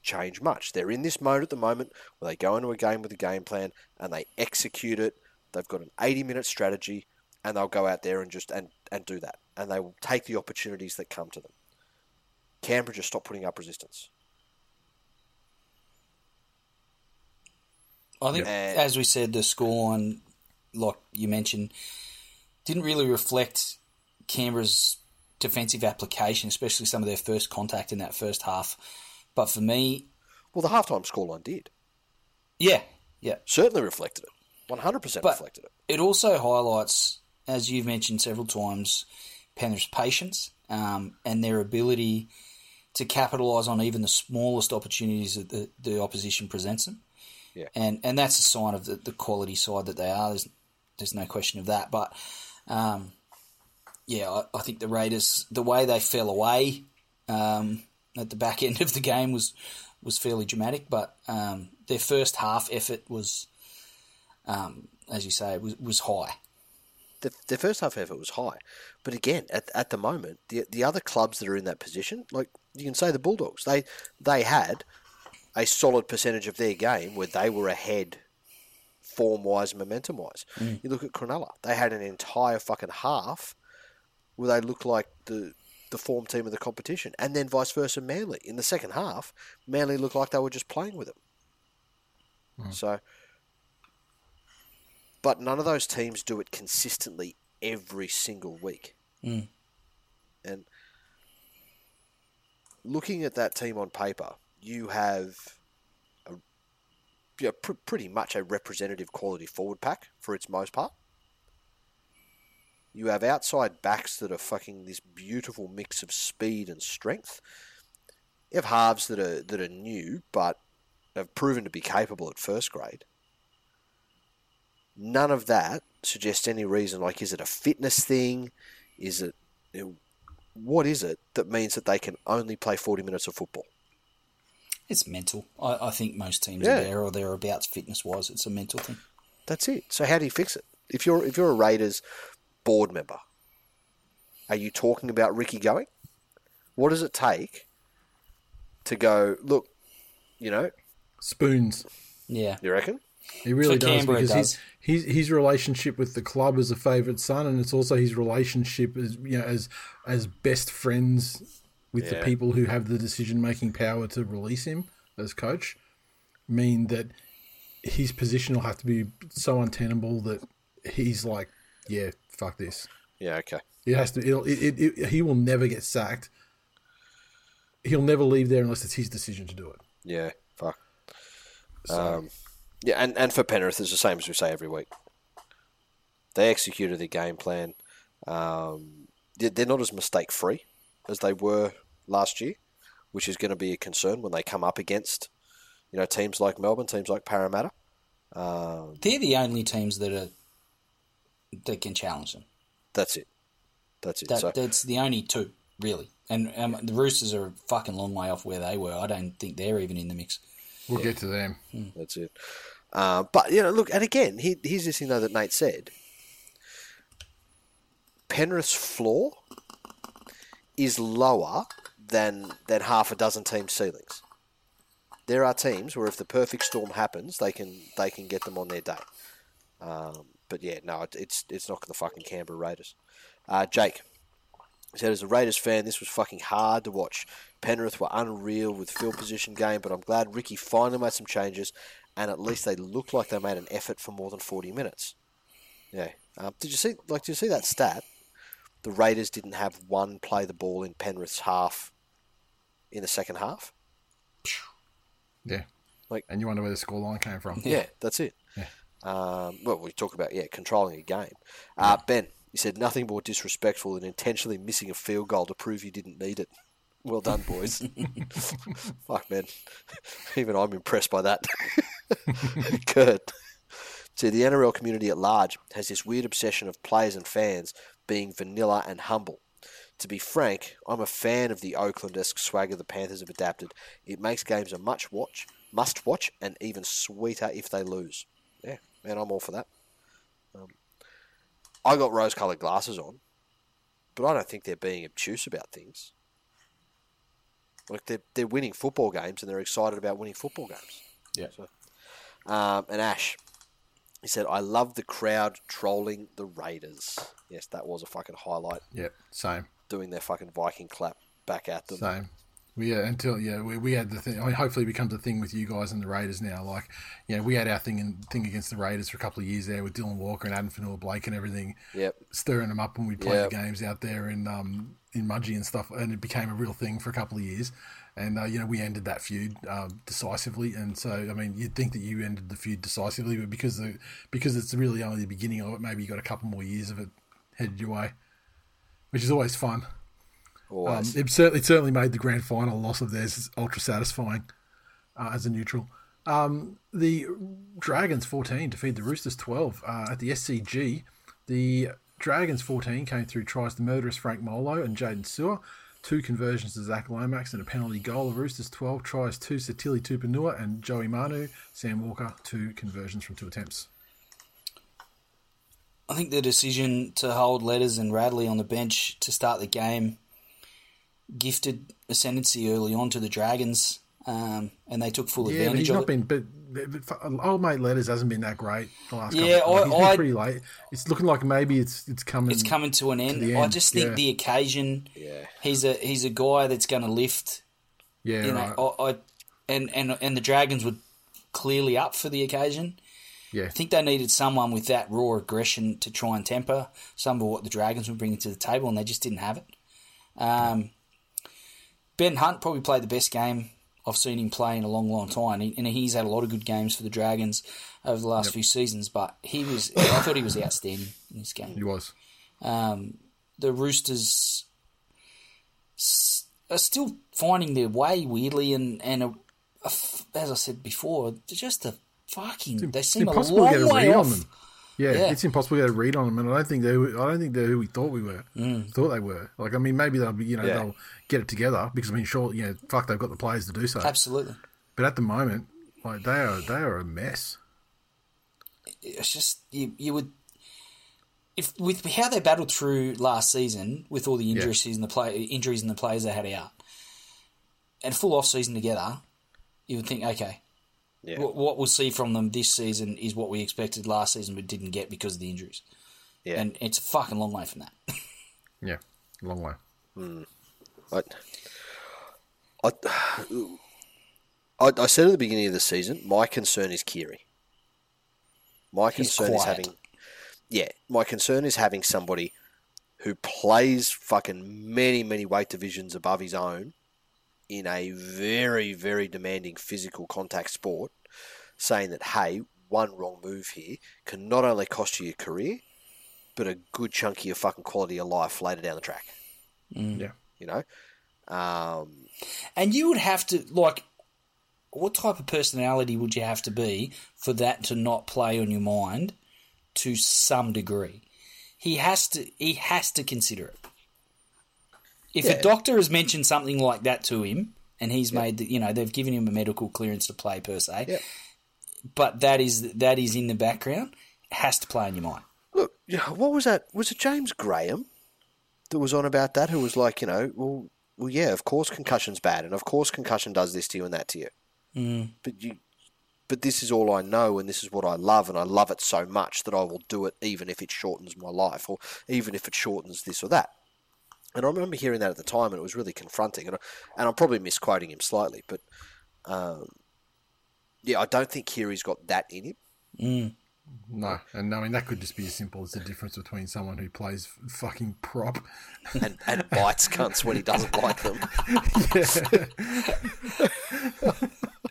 change much. They're in this mode at the moment where they go into a game with a game plan and they execute it. They've got an 80 minute strategy and they'll go out there and just and, and do that. And they will take the opportunities that come to them. Canberra just stopped putting up resistance. I think, as we said, the scoreline, like you mentioned, didn't really reflect Canberra's defensive application, especially some of their first contact in that first half. But for me, Well, the halftime scoreline did. yeah, yeah. Certainly reflected it. 100% reflected it. it also highlights, as you've mentioned several times, Penrith's patience um, and their ability to capitalise on even the smallest opportunities that the, the opposition presents them. Yeah. And and that's a sign of the, the quality side that they are. There's, there's no question of that. But um, yeah, I, I think the Raiders, the way they fell away um, at the back <laughs> end of the game was was fairly dramatic. But um, their first half effort was, um, as you say, was was high. the, the first half effort was high, but again, at, at the moment, the the other clubs that are in that position, like you can say the Bulldogs, they they had a solid percentage of their game where they were ahead, form wise, momentum wise. You look at Cronulla, they had an entire fucking half where they look like the the form team of the competition, and then vice versa, Manly in the second half, Manly looked like they were just playing with them. So but none of those teams do it consistently every single week. Mm. And looking at that team on paper, you have a, you know, pr- pretty much a representative quality forward pack for its most part. You have outside backs that are fucking this beautiful mix of speed and strength. You have halves that are that are new but have proven to be capable at first grade none of that suggests any reason. Like, is it a fitness thing? Is it you know, what is it that means that they can only play forty minutes of football? It's mental. I, I think most teams Yeah. are there or thereabouts fitness wise. It's a mental thing. That's it. So how do you fix it? If you're if you're a Raiders board member, are you talking about Ricky going? What does it take to go? Look, you know, Spoons. Yeah. you reckon? He really For does because does. his his his relationship with the club is a favourite son, and it's also his relationship as you know as as best friends with the people who have the decision making power to release him as coach, mean that his position will have to be so untenable that he's like, yeah, fuck this. Yeah. Okay. It has to. It'll, it, it, it, he will never get sacked. He'll never leave there unless it's his decision to do it. Yeah. Fuck. Um, yeah, and, and for Penrith, it's the same as we say every week. They executed their game plan. Um, they- they're not as mistake free as they were last year, which is going to be a concern when they come up against, you know, teams like Melbourne, teams like Parramatta. Um, They're the only teams that are that can challenge them. that's it. That's it. That, so, That's the only two, really. And um, the Roosters are a fucking long way off where they were. I don't think they're even in the mix. We'll get to them. That's it. Uh, but you know, look, and again, he, here's this thing though that Nate said. Penrith's floor is lower than than half a dozen team ceilings. There are teams where if the perfect storm happens, they can they can get them on their day. Um, but yeah, no, it, it's it's not the fucking Canberra Raiders. Uh, Jake said, as a Raiders fan, this was fucking hard to watch. Penrith were unreal with field position game, but I'm glad Ricky finally made some changes, and at least they looked like they made an effort for more than 40 minutes. Yeah. Um, did you see? Like, did you see that stat? The Raiders didn't have one play the ball in Penrith's half in the second half. Yeah. Like- and you wonder where the scoreline came from. Yeah, that's it. Um, well, we talk about yeah controlling a game. Uh, Ben, you said nothing more disrespectful than intentionally missing a field goal to prove you didn't need it. Well done, boys. <laughs> Fuck, man. Even I'm impressed by that. <laughs> Good. See, the NRL community at large has this weird obsession of players and fans being vanilla and humble. To be frank, I'm a fan of the Oakland-esque swagger the Panthers have adapted. It makes games a much watch, must watch, and even sweeter if they lose. Yeah, man, I'm all for that. Um, I got rose-coloured glasses on, but I don't think they're being obtuse about things. Like they're they're winning football games and they're excited about winning football games. Yeah. So, um, and Ash, he said, "I love the crowd trolling the Raiders." Yes, that was a fucking highlight. Yeah. Same. Doing their fucking Viking clap back at them. Same. We, yeah, until yeah, we, we had the thing. I mean, hopefully, it becomes a thing with you guys and the Raiders now. Like, you know, we had our thing and thing against the Raiders for a couple of years there with Dylan Walker and Addin Fonua-Blake and everything. Yep. stirring them up when we played Yep. the games out there in um, in Mudgee and stuff, and it became a real thing for a couple of years. And uh, you know, we ended that feud um, decisively. And so, I mean, you'd think that you ended the feud decisively, but because the because it's really only the beginning of it, maybe you got a couple more years of it headed your way, which is always fun. Um, it, certainly, it certainly made the grand final loss of theirs ultra satisfying uh, as a neutral. Um, the Dragons 14 defeat the Roosters 12 uh, at the SCG. The Dragons 14 came through tries to murderous Frank Molo and Jaydn Su'A, two conversions to Zac Lomax and a penalty goal. The Roosters 12 tries to Sitili Tupouniua and Joey Manu. Sam Walker, two conversions from two attempts. I think the decision to hold Letters and Radley on the bench to start the game gifted ascendancy early on to the Dragons, um, and they took full Yeah, but advantage he's of not it. been. But, but old mate Letters hasn't been that great the last. Yeah, couple. Like, he's I- been I- pretty late. It's looking like maybe it's it's coming. it's coming to an end. the I just think yeah. the occasion. Yeah. He's a he's a guy that's going to lift. Yeah, You right. know, I, I and and and the Dragons were clearly up for the occasion. yeah, I think they needed someone with that raw aggression to try and temper some of what the Dragons were bringing to the table, and they just didn't have it. Um, ben Hunt probably played the best game I've seen him play in a long, long time, He- and he's had a lot of good games for the Dragons over the last few seasons. But he was, I thought he was outstanding in this game. he was. Um, the Roosters are still finding their way weirdly, and and a, a as I said before, they're just a fucking. They It's seem a long way off. Yeah, Yeah. it's impossible to get a read on them, and I don't think they. I don't think they're who we thought we were. Mm. Thought they were. Like, I mean, maybe they'll be. You know, Yeah. they'll get it together because I mean, sure, you know, fuck, they've got the players to do so. Absolutely. But at the moment, like they are, they are a mess. it's just you, you would if with how they battled through last season with all the injuries and the play injuries and the players they had out and full off season together, you would think okay. Yeah. What, what we'll see from them this season is what we expected last season, but didn't get because of the injuries. Yeah. And it's a fucking long way from that. <laughs> Yeah, long way. Hmm. I, I, I, I said at the beginning of the season, my concern is Keary. My He's concern is having, yeah, my concern is having somebody who plays fucking many, many weight divisions above his own in a very, very demanding physical contact sport, saying that, hey, one wrong move here can not only cost you your career, but a good chunk of your fucking quality of life later down the track. Yeah, You know, um, And you would have to like, what type of personality would you have to be for that to not play on your mind to some degree? He has to. He has to consider it. If Yeah. a doctor has mentioned something like that to him, and he's made, the, you know, they've given him a medical clearance to play per se, Yeah. but that is that is in the background, it has to play in your mind. Look, what was that? Was it James Graham that was on about that? Who was like, you know, well, well, yeah, of course concussion's bad, and of course concussion does this to you and that to you. Mm. But you, but this is all I know, and this is what I love, and I love it so much that I will do it, even if it shortens my life, or even if it shortens this or that. And I remember hearing that at the time, and it was really confronting. And, I, and I'm probably misquoting him slightly, but um, yeah, I don't think Keary's got that in him. no, and I mean that could just be as simple as the difference between someone who plays f- fucking prop. and, and bites cunts when he doesn't <laughs> like them.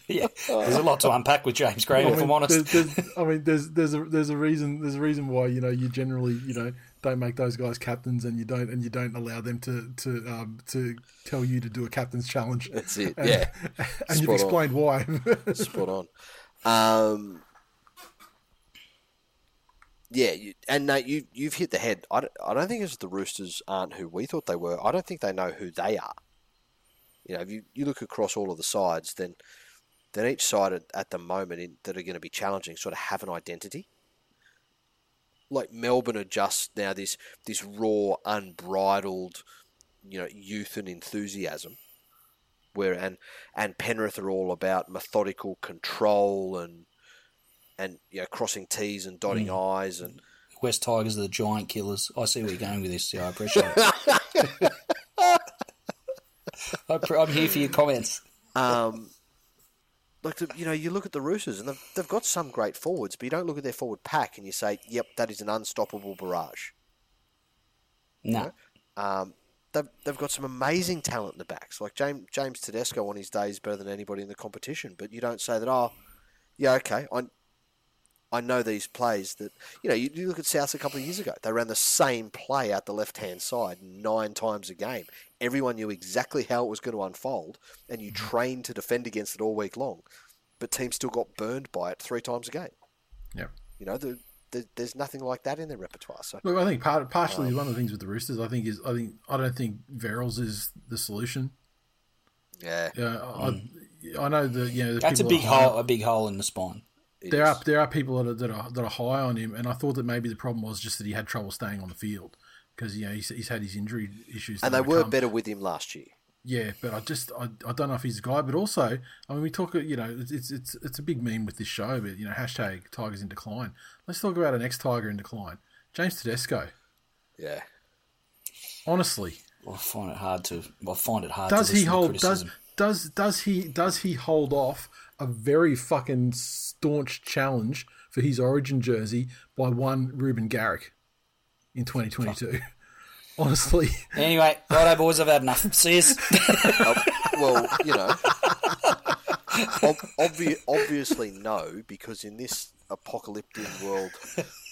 Yeah, there's a lot to unpack with James Graham, I if mean, I'm honest. There's, there's, I mean, there's there's a there's a reason there's a reason why you know you generally you know don't make those guys captains and you don't and you don't allow them to to um, to tell you to do a captain's challenge. That's it. And, Yeah, <laughs> and you've Spot on. explained why. spot on. Um, yeah, you, and no, you you've hit the head. I don't, I don't think it's the Roosters aren't who we thought they were. I don't think they know who they are. You know, if you, you look across all of the sides, then then each side at, at the moment in, that are going to be challenging sort of have an identity. Like Melbourne are just now this this raw, unbridled, you know, youth and enthusiasm where and and Penrith are all about methodical control and and you know crossing T's and dotting I's and West Tigers are the giant killers. I see where you're going with this. Yeah, I appreciate it. <laughs> I'm here for your comments. Um, like the, you know, you look at the Roosters and they've, they've got some great forwards, but you don't look at their forward pack and you say, "Yep, that is an unstoppable barrage." No. Um, they've, they've got some amazing talent in the backs. Like James James Tedesco on his day is better than anybody in the competition. But you don't say that. Oh, yeah, okay. I I know these plays that you know. You, you look at South a couple of years ago. They ran the same play out the left hand side nine times a game. Everyone knew exactly how it was going to unfold, and you mm-hmm. trained to defend against it all week long. But teams still got burned by it three times a game. Yeah, You know, the, the, there's nothing like that in their repertoire. So Look, I think part, partially um, one of the things with the Roosters, I think is I think I don't think Verrills is the solution. yeah, Yeah, I, mm. I know that you know the That's a big that are hole. A big hole in the spine. It There is. are there are people that are, that are that are high on him, and I thought that maybe the problem was just that he had trouble staying on the field because you know he's, he's had his injury issues, and they were overcome. better with him last year. Yeah, but I just I, I don't know if he's a guy. But also, I mean, we talk you know it's it's it's, it's a big meme with this show, but you know hashtag Tigers in decline. Let's talk about an ex Tiger in decline, James Tedesco. Yeah. Honestly, I find it hard to. I find it hard. does to he listen to hold does does does he does he hold off a very fucking staunch challenge for his origin jersey by one Reuben Garrick in 2022? <laughs> Honestly, Anyway, righto, boys. I've had enough. See yous. <laughs> Uh, well, you know, ob- obvi- obviously no, because in this apocalyptic world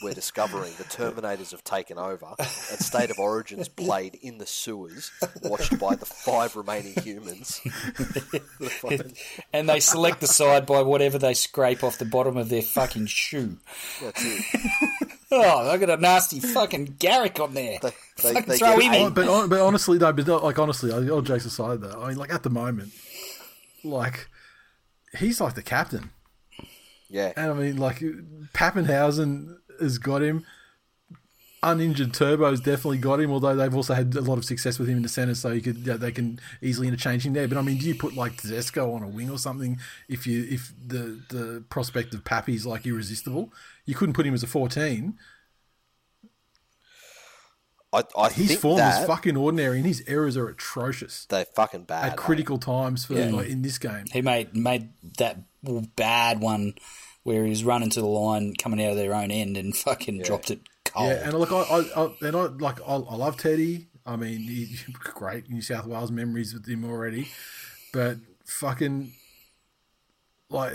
we're discovering, the <laughs> Terminators have taken over, and State of Origins <laughs> played in the sewers, watched by the five remaining humans. <laughs> And they select the side by whatever they scrape off the bottom of their fucking shoe. That's it. Oh, I got a nasty fucking Garrick on there. They, they, Fucking they throw him in. but hon- but honestly though, but like honestly, all jokes aside though, I mean, like at the moment, like he's like the captain. Yeah, And I mean, like Papenhuyzen has got him. Uninjured Turbo's definitely got him, although they've also had a lot of success with him in the centre, so you could yeah, they can easily interchange him there. But I mean, do you put like Tedesco on a wing or something if you if the the prospect of Pappy's like irresistible? You couldn't put him as a fourteen. I, I His think form that is fucking ordinary, and his errors are atrocious they're fucking bad. at critical times for like, in this game. He made made that bad one where he was running to the line, coming out of their own end, and <laughs> fucking dropped it cold. Yeah, and look, I, I, I and I like I, I love Teddy. I mean, he, <laughs> great New South Wales memories with him already, but fucking like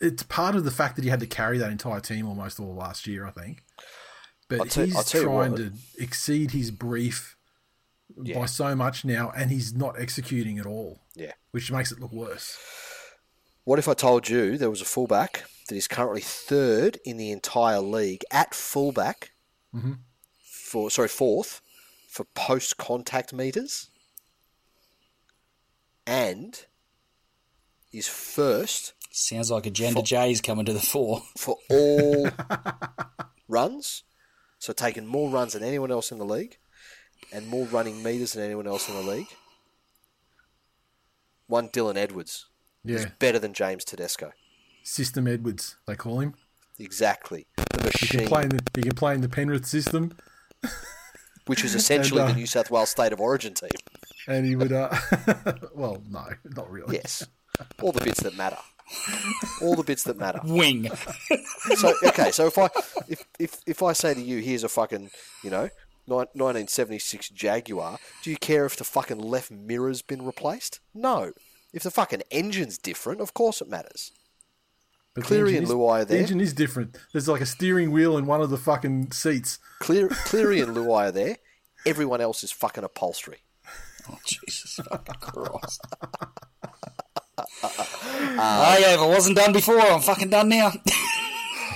it's part of the fact that he had to carry that entire team almost all last year. I think, but I'll he's I'll tell you trying what. to exceed his brief Yeah. by so much now, and he's not executing at all, Yeah. which makes it look worse. What if I told you there was a fullback that is currently third in the entire league at fullback mm-hmm. for sorry fourth for post contact meters, and is first Sounds like Agenda J's coming to the fore. for all <laughs> runs, so taking more runs than anyone else in the league, and more running meters than anyone else in the league. One Dylan Edwards Yeah, is better than James Tedesco. System Edwards they call him. Exactly, the He can machine. play in the he can play in the Penrith system. <laughs> which is essentially And, uh, the New South Wales State of Origin team. and he would uh <laughs> <laughs> well no not really Yes, all the bits that matter. All the bits that matter. Wing. So okay, so if I if if, if I say to you, here's a fucking you know. 1976 Jaguar. Do you care if the fucking left mirror's been replaced? No. If the fucking engine's different, of course it matters. But Cleary and is- Luai are there. the engine is different there's like a steering wheel in one of the fucking seats Clear, <laughs> Cleary and Luai are there. Everyone else is fucking upholstery. Oh, Jesus fucking Christ. <laughs> Uh, oh, yeah, if it wasn't done before, I'm fucking done now. <laughs>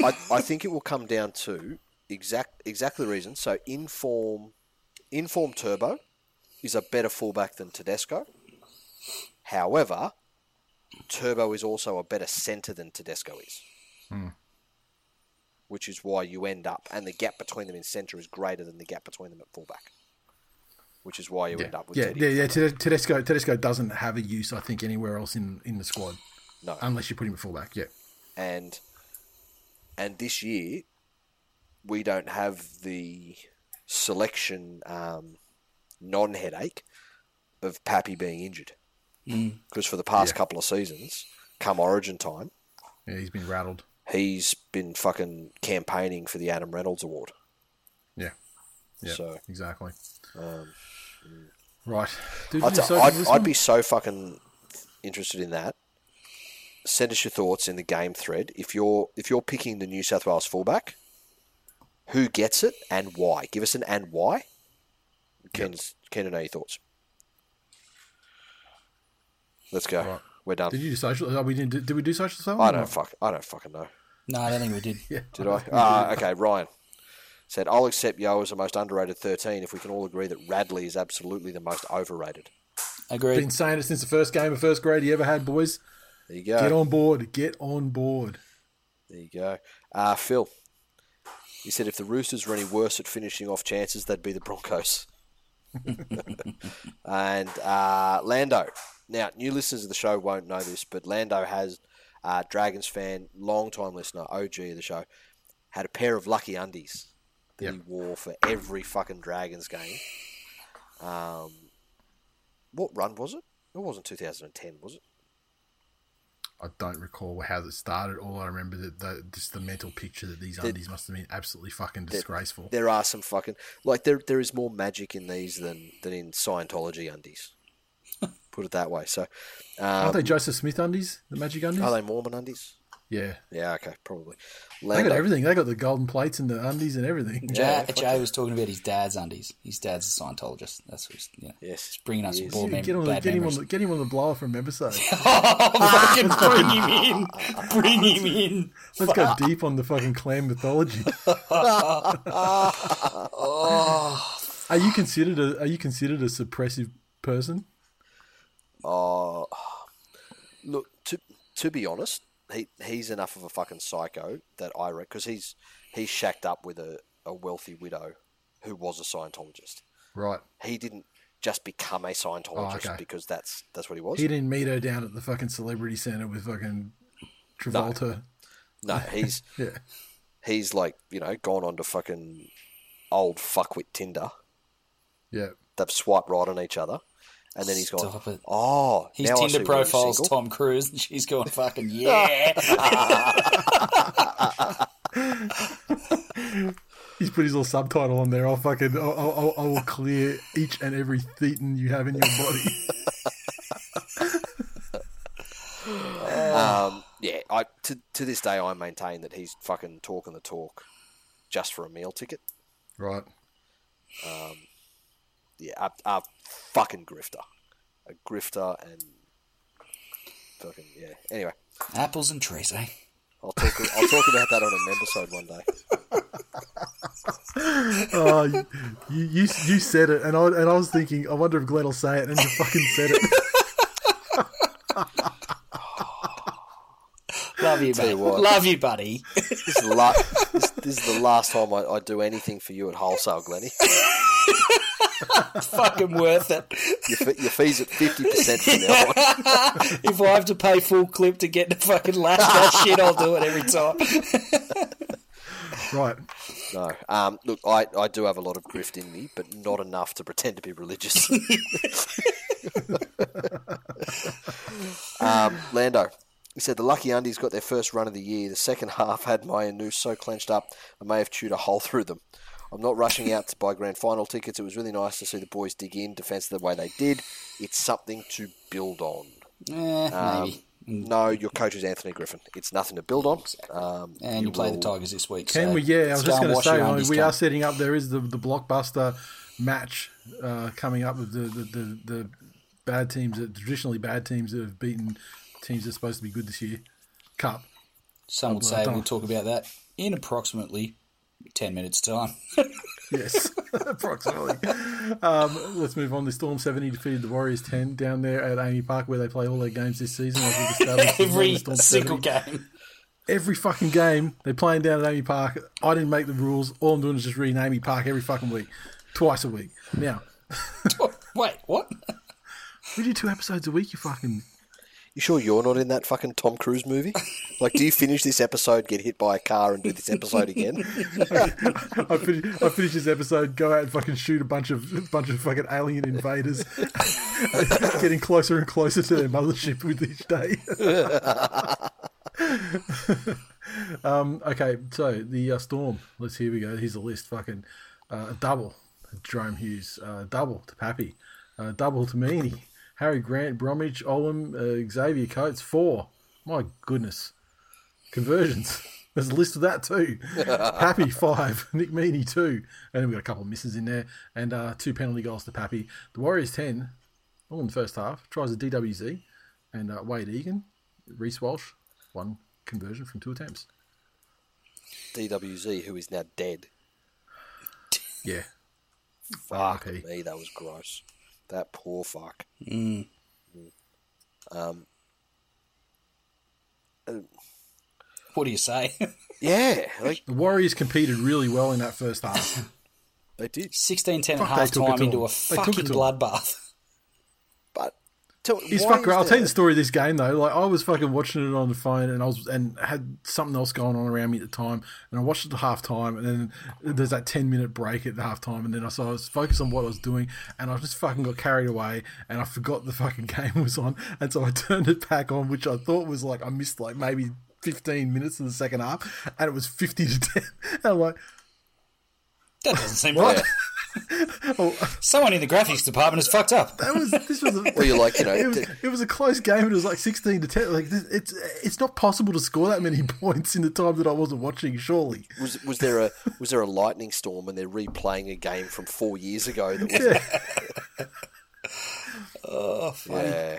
I, I think it will come down to exact exactly the reason. So inform inform Turbo is a better fullback than Tedesco. However, Turbo is also a better centre than Tedesco is. Which is why you end up and the gap between them in centre is greater than the gap between them at fullback. Which is why you end up with yeah Teddy yeah yeah Tedesco Tedesco doesn't have a use I think anywhere else in in the squad No. unless you put him at fullback yeah and and this year we don't have the selection um, non-headache of Pappy being injured. Mm. Because for the past couple of seasons, come Origin time, Yeah, he's been rattled. he's been fucking campaigning for the Adam Reynolds Award. Yeah. Yeah. So- exactly. Um, right. Dude, I'd, you say- so- I'd, I'd be so fucking interested in that. Send us your thoughts in the game thread. If you're if you're picking the New South Wales fullback, who gets it and why? Give us an and why. Ken, keen to know your thoughts. Let's go. Right. We're done. Did you do social? Oh, we didn't. Do, did we do social selling? I don't fuck. I don't fucking know. No, I don't think we did. <laughs> Yeah. Did I? Ah, okay. Ryan said, "I'll accept Yeo as the most underrated 13 if we can all agree that Radley is absolutely the most overrated." Agreed. Been saying it since the first game of first grade he ever had, boys. There you go. Get on board. Get on board. There you go. Uh, Phil, he said if the Roosters were any worse at finishing off chances, they'd be the Broncos. <laughs> and uh, Lando. Now, new listeners of the show won't know this, but Lando has, uh, Dragons fan, long time listener, OG of the show, had a pair of lucky undies that Yep. he wore for every fucking Dragons game. Um, what run was it? It wasn't 2010, was it? I don't recall how it started. All I remember that the, just the mental picture that these undies must have been absolutely fucking disgraceful. There are some fucking like there there is more magic in these than than in Scientology undies. Put it that way. So, Aren't um, they Joseph Smith undies? The magic undies? are they Mormon undies? yeah. Yeah, okay, probably. They Lando, got everything. They got the golden plates and the undies and everything. Jay, Jay was talking about his dad's undies. His dad's a Scientologist. That's what he's, yeah. Yes, He's bringing us he is. board Yeah, mem- get, on the, bad get, him on the, get him on the blower from <laughs> episode. fucking bring him in. Bring him in. Let's go deep on the fucking clan mythology. <laughs> Are you considered a Are you considered a suppressive person? Oh, <sighs> look to to be honest, he he's enough of a fucking psycho that I reckon because he's he's shacked up with a, a wealthy widow who was a Scientologist. Right. He didn't just become a Scientologist oh, okay. because that's that's what he was. He didn't meet her down at the fucking celebrity center with fucking Travolta. No, he's <laughs> Yeah. he's like you know gone on to fucking old fuckwit Tinder. Yeah. They've swiped right on each other, and then he's gone. It. Oh, His now I Tinder profile's. Tom Cruise, and she's going fucking yeah. <laughs> He's put his little subtitle on there. I'll fucking, I'll, I'll, I will clear each and every thetan you have in your body. Um, yeah, I to to this day I maintain that he's fucking talking the talk, just for a meal ticket. right. Yeah, a, a fucking grifter, a grifter, and fucking yeah. Anyway, Apples and trees, eh? I'll talk. I'll talk about that on a membesode one day. Oh, you, you, you you said it, and I and I was thinking, I wonder if Glenn will say it, and you fucking said it. <laughs> Love you, Tell mate. you what. Love you, buddy. This is the last. this, this is the last time I, I do anything for you at wholesale, Glenny. <laughs> <laughs> fucking worth it. Your, your fees at fifty percent from now on. <laughs> If I have to pay full clip to get the fucking lash that shit, I'll do it every time. Right. No. Um, look, I, I do have a lot of grift in me, but not enough to pretend to be religious. <laughs> um, Lando. He said the Lucky Undies got their first run of the year. The second half had my noose so clenched up I may have chewed a hole through them. I'm not rushing out to buy grand final tickets. It was really nice to see the boys dig in defence the way they did. It's something to build on. Eh, Um, maybe. No, your coach is Anthony Griffin. It's nothing to build on. Um, And you play the Tigers this week. Can so we? Yeah, I was just going to say, I mean, we cunt. are setting up. There is the the blockbuster match uh, coming up with the the, the the bad teams, that traditionally bad teams that have beaten teams that are supposed to be good this year. Cup. Some would say we'll talk about that in approximately 10 minutes' time. <laughs> Yes, <laughs> approximately. Um, let's move on. The Storm 70 defeated the Warriors 10 down there at AAMI Park, where they play all their games this season. as we've <laughs> established. As well, Every single 70. game. Every fucking game, they're playing down at AAMI Park. I didn't make the rules. All I'm doing is just reading AAMI Park every fucking week, twice a week. Now, Wait, what? we do two episodes a week, you fucking. You sure you're not in that fucking Tom Cruise movie? Like, do you finish this episode, get hit by a car, and do this episode again? <laughs> I finish, I finish this episode, go out and fucking shoot a bunch of bunch of fucking alien invaders, <laughs> getting closer and closer to their mothership with each day. <laughs> um, okay, so the uh, storm. Let's here we go. Here's the list. Fucking uh, double, Jahrome Hughes. Uh, double to Pappy. Uh, double to Meaney. Harry Grant, Bromwich, Olam, uh, Xavier Coates. Four. My goodness. Conversions. <laughs> There's a list of that too. <laughs> Pappy five, <laughs> Nick Meaney two, and we've got a couple of misses in there, and uh, two penalty goals to Pappy. The Warriors ten, all in the first half. Tries a DWZ, and uh, Wade Egan, Reece Walsh, one conversion from two attempts. DWZ, who is now dead. Yeah, Fuck me, that was gross. That poor fuck. Mm. Um, What do you say? <laughs> yeah, like the Warriors competed really well in that first half. they did. 16 10 at Fuck, they half time into a They fucking bloodbath. But tell, He's fucking. is I'll tell you the story of this game though. Like I was fucking watching it on the phone, and I was and had something else going on around me at the time, and I watched it at half time, and then there's that ten minute break at the half time, and then I so I was focused on what I was doing, and I just fucking got carried away, and I forgot the fucking <laughs> game was on, and so I turned it back on, which I thought was like I missed like maybe. 15 minutes in the second half, and it was 50 to 10. <laughs> And I'm like, That doesn't seem what? <laughs> right. oh, Someone in the graphics department is fucked up. that was, this was a, Well, you're like, you know, <laughs> it was, d- it was a close game. and It was like sixteen to ten. Like this- it's it's not possible to score that many <laughs> points in the time that I wasn't watching. Surely, was was there a was there a lightning storm and they're replaying a game from four years ago? That was, <laughs> Oh, funny. yeah.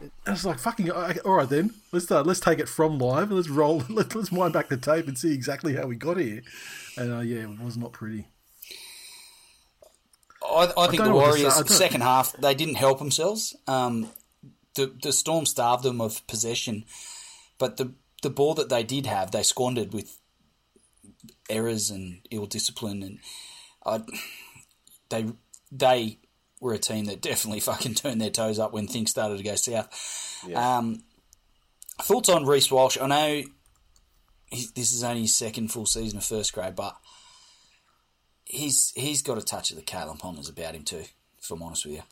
and it's like fucking. All right, then let's uh, let's take it from live and let's roll. Let's let's wind back the tape and see exactly how we got here. And uh, yeah, it was not pretty. I, I think don't the know what to say. Warriors, I second half, they didn't help themselves. Um, the the Storm starved them of possession, but the the ball that they did have, they squandered with errors and ill discipline, and I, they they were a team that definitely <laughs> fucking turned their toes up when things started to go south. Um, thoughts on Reece Walsh? I know he, this is only his second full season of first grade, but he's he's got a touch of the Kalyn Pongas about him too. If I'm honest with you,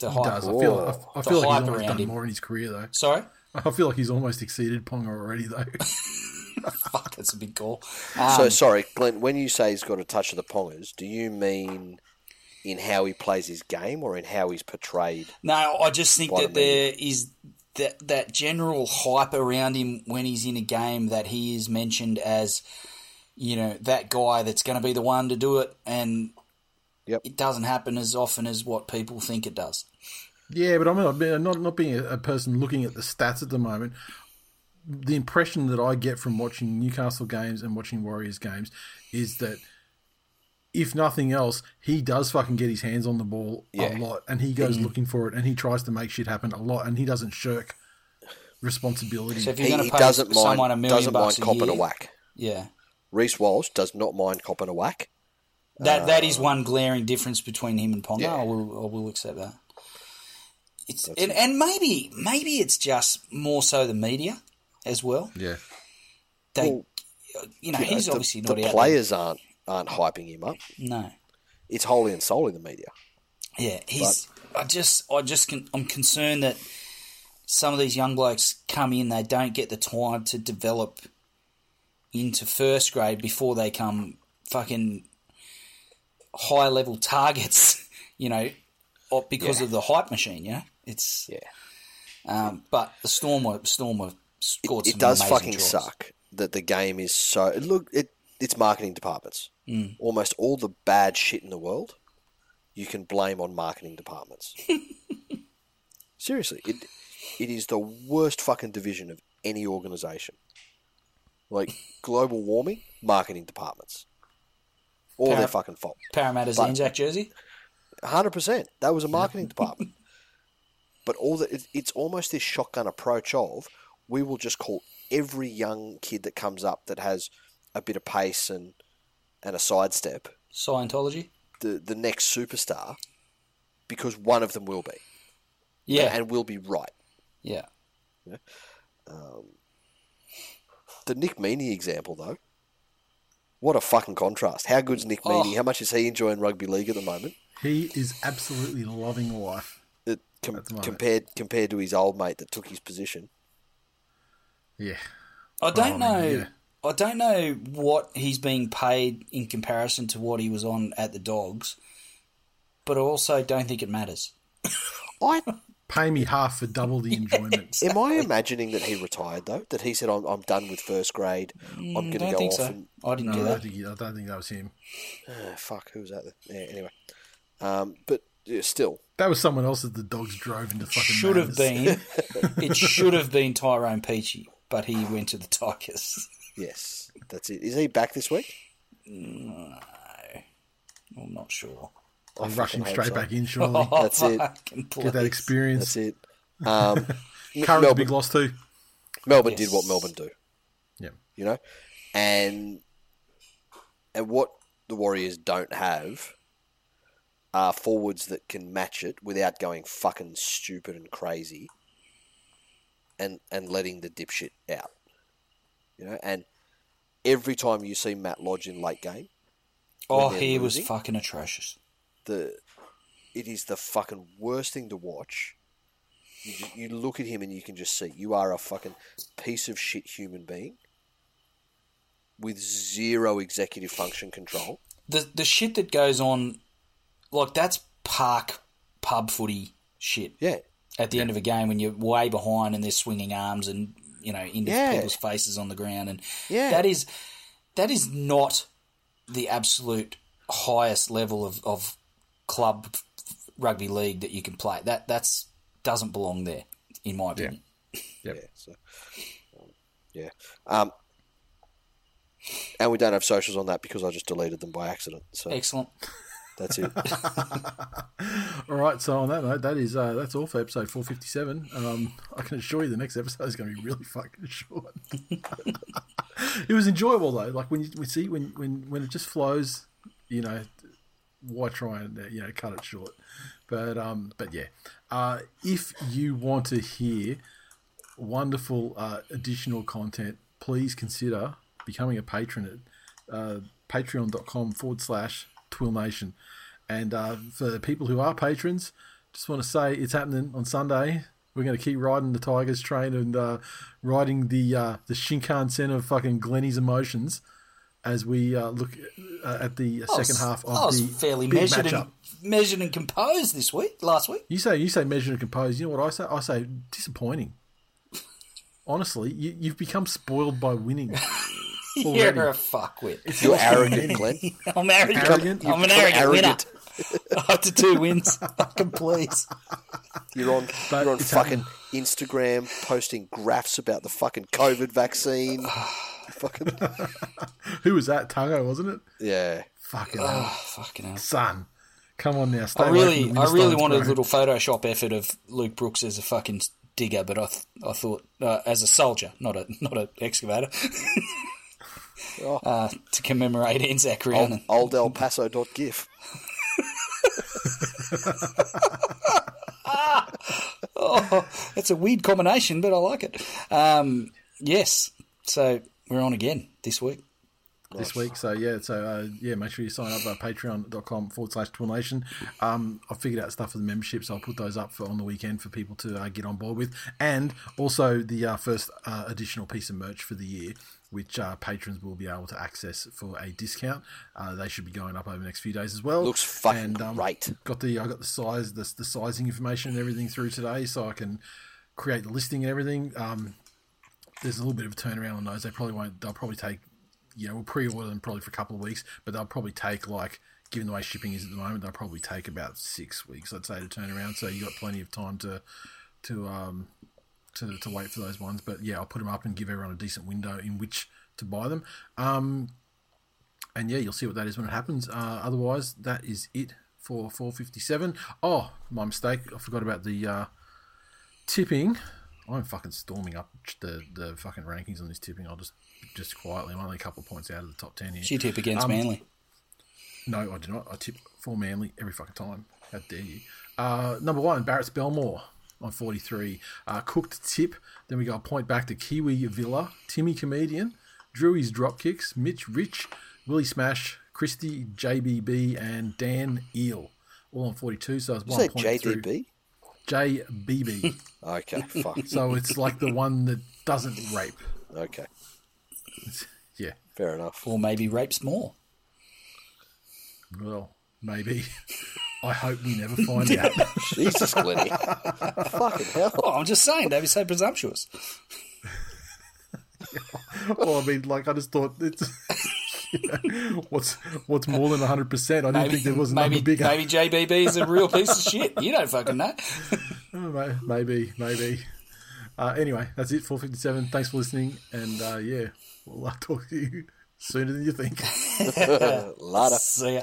the He hype. does. I feel. I, I feel like he's almost done him. more in his career though. Sorry, I feel like he's almost exceeded Ponga already though. <laughs> <laughs> fuck, that's a big call. So Um, sorry, Glenn. When you say he's got a touch of the Pongas, do you mean in how he plays his game or in how he's portrayed? No, I just think that the media. there is that that general hype around him when he's in a game that he is mentioned as, you know, that guy that's going to be the one to do it, and Yep. it doesn't happen as often as what people think it does. Yeah, but I'm not being, not, not being a, a person looking at the stats at the moment. The impression that I get from watching Newcastle games and watching Warriors games is that if nothing else, he does fucking get his hands on the ball Yeah. a lot, and he goes mm-hmm. looking for it, and he tries to make shit happen a lot, and he doesn't shirk responsibility. So if you're He, going he to pay doesn't someone a million doesn't mind bucks a copping year, a whack. yeah, Reece Walsh does not mind copping a whack. that that is um, one glaring difference between him and Ponga. Yeah. I will I will accept that. It's and, and maybe maybe it's just more so the media as well. yeah, They, Well, you know, You he's the, obviously the not out there. players aren't aren't hyping him up. No. It's wholly and solely the media. Yeah, he's. I just, I just, con, I'm concerned that some of these young blokes come in, they don't get the time to develop into first grade before they come fucking high level targets. <laughs> You know, because Yeah. of the hype machine. Yeah, it's. Yeah. Um, but the Storm were Storm were scored It some does fucking tries. suck that the game is so look. It it's marketing departments. Almost all the bad shit in the world, you can blame on marketing departments. <laughs> Seriously, it it is the worst fucking division of any organization. Like global warming, marketing departments. All Par- their fucking fault. Parramatta's But- Anzac jersey. hundred percent. That was a marketing department. <laughs> But all that it, it's almost this shotgun approach of we will just call every young kid that comes up that has a bit of pace and and a sidestep Scientology. the the next superstar because one of them will be Yeah, and will be right. yeah. Yeah. Um, the Nick Meaney example, though. What a fucking contrast. How good's Nick oh. Meaney? Oh. How much is he enjoying rugby league at the moment? He is absolutely loving life. It, com- At the moment. compared compared to his old mate that took his position. Yeah. I don't Oh, I know. yeah. I don't know what he's being paid in comparison to what he was on at the Dogs, but I also don't think it matters. I <laughs> Pay me half for double the enjoyment. <laughs> am I imagining that he retired though? That he said, "I'm, I'm done with first grade. I'm going to Mm, I don't go think off so. and I didn't No, do I that. don't, think, I don't think that was him. Ah, fuck, who was that? Then? Yeah, anyway, um, but yeah, still, That was someone else that the dogs drove into fucking Should have been. <laughs> it should have been Tyrone Peachey, but he went to the Tigers. yes, that's it. Is he back this week? No, I'm not sure. I Rush him fucking straight so. back in, <laughs> surely. That's it. Get that experience. That's it. <laughs> Um, Current's Melbourne, big loss too. Melbourne Yes. did what Melbourne do. Yeah. you know, and and what the Warriors don't have are forwards that can match it without going fucking stupid and crazy, and and letting the dipshit out, you know. And every time you see Matt Lodge in late game, Oh, they're he was fucking atrocious. The it is the fucking worst thing to watch. You, you look at him and you can just see you are a fucking piece of shit human being with zero executive function control. The the shit that goes on, like that's park pub footy shit. Yeah, At the end of a game, when you're way behind and they're swinging arms and you know into Yeah. people's faces on the ground, and Yeah. that is that is not the absolute highest level of, of club rugby league that you can play. That that's doesn't belong there, in my opinion. Yep. yeah, so um, yeah. Um, and we don't have socials on that because I just deleted them by accident. So Excellent. that's it. <laughs> All right. So on that note, that is uh, that's all for episode four fifty seven. Um, I can assure you, the next episode is going to be really fucking short. <laughs> it was enjoyable though. Like when you we see when when when it just flows, you know, why try and you know cut it short? But um, but yeah, uh, if you want to hear wonderful uh, additional content, please consider becoming a patron at uh, patreon.com forward slash Twill Nation. And uh, for people who are patrons, just want to say it's happening on Sunday. We're going to keep riding the Tigers train and uh, riding the uh, the Shinkansen of fucking Glenny's emotions as we uh, look uh, at the I was- second half of I was the fairly big measured matchup. and, measured and composed this week, last week. You say you say measured and composed. You know what I say? I say disappointing. <laughs> Honestly, you, you've become spoiled by winning. <laughs> You're a fuckwit. It's You're arrogant. <laughs> Glenn. I'm arrogant. Arrogant? I'm an arrogant, arrogant. winner. After two wins, fucking please. You're on But you're on it's fucking Instagram posting graphs about the fucking COVID vaccine. <sighs> <sighs> fucking <laughs> <laughs> Who was that? Tango, wasn't it? yeah. Fucking Oh, hell. fucking hell. son. Come on now, stay I really, I really wanted a little Photoshop effort of Luke Brooks as a fucking digger, but I, th- I thought uh, as a soldier, not a, not an excavator, <laughs> Oh. uh, to commemorate Anzac Old, old El Paso dot gif. Oh, it's a weird combination, but I like it. Um, yes, so we're on again this week. this week. So yeah, so uh, yeah, make sure you sign up at patreon.com forward slash Nation. Um, I've figured out stuff for the memberships. I'll put those up for on the weekend for people to uh, get on board with, and also the uh, first uh, additional piece of merch for the year. Which uh, patrons will be able to access for a discount. Uh, they should be going up over the next few days as well. Looks fucking And, um, great. Got the I got the size, the, the sizing information and everything through today, so I can create the listing and everything. Um, there's a little bit of a turnaround on those. They probably won't. They'll probably take, you know, we'll pre-order them probably for a couple of weeks, but they'll probably take like, given the way shipping is at the moment, they'll probably take about six weeks, I'd say, to turn around. So you've got plenty of time to, to um, to to wait for those ones. But yeah, I'll put them up and give everyone a decent window in which to buy them. Um, and yeah, you'll see what that is when it happens. Uh, otherwise, that is it for 457. Oh, my mistake. I forgot about the uh, tipping. I'm fucking storming up the, the fucking rankings on this tipping. I'll just just quietly. I'm only a couple of points out of the top ten here. She tip against Um, Manly. No, I do not. I tip for Manly every fucking time. How dare you? Uh, number one, Barrett's Belmore. on 43. Uh, cooked tip. Then we got a point back to Kiwi Villa, Timmy Comedian, Drewy's Dropkicks, Mitch Rich, Willie Smash, Christy JBB, and Dan Eel. All on 42. So it's one point through. JDB? JBB. <laughs> Okay, fuck. so it's like the one that doesn't rape. Okay, <laughs> Yeah. fair enough. Or maybe rapes more. Well, maybe. <laughs> I hope we never find out. Jesus, Glenny. Fucking hell. Oh, I'm just saying, don't be so presumptuous. well, I mean, like I just thought it's. You <laughs> know, what's what's more than hundred percent? I didn't Maybe, think there was a maybe, number bigger. maybe JBB is a real piece of shit. You don't fucking know. <laughs> Oh, Maybe, maybe. Uh, anyway, that's it. Four fifty seven. Thanks for listening, and uh, yeah, we'll uh, <laughs> talk to you sooner than you think. Later. See ya.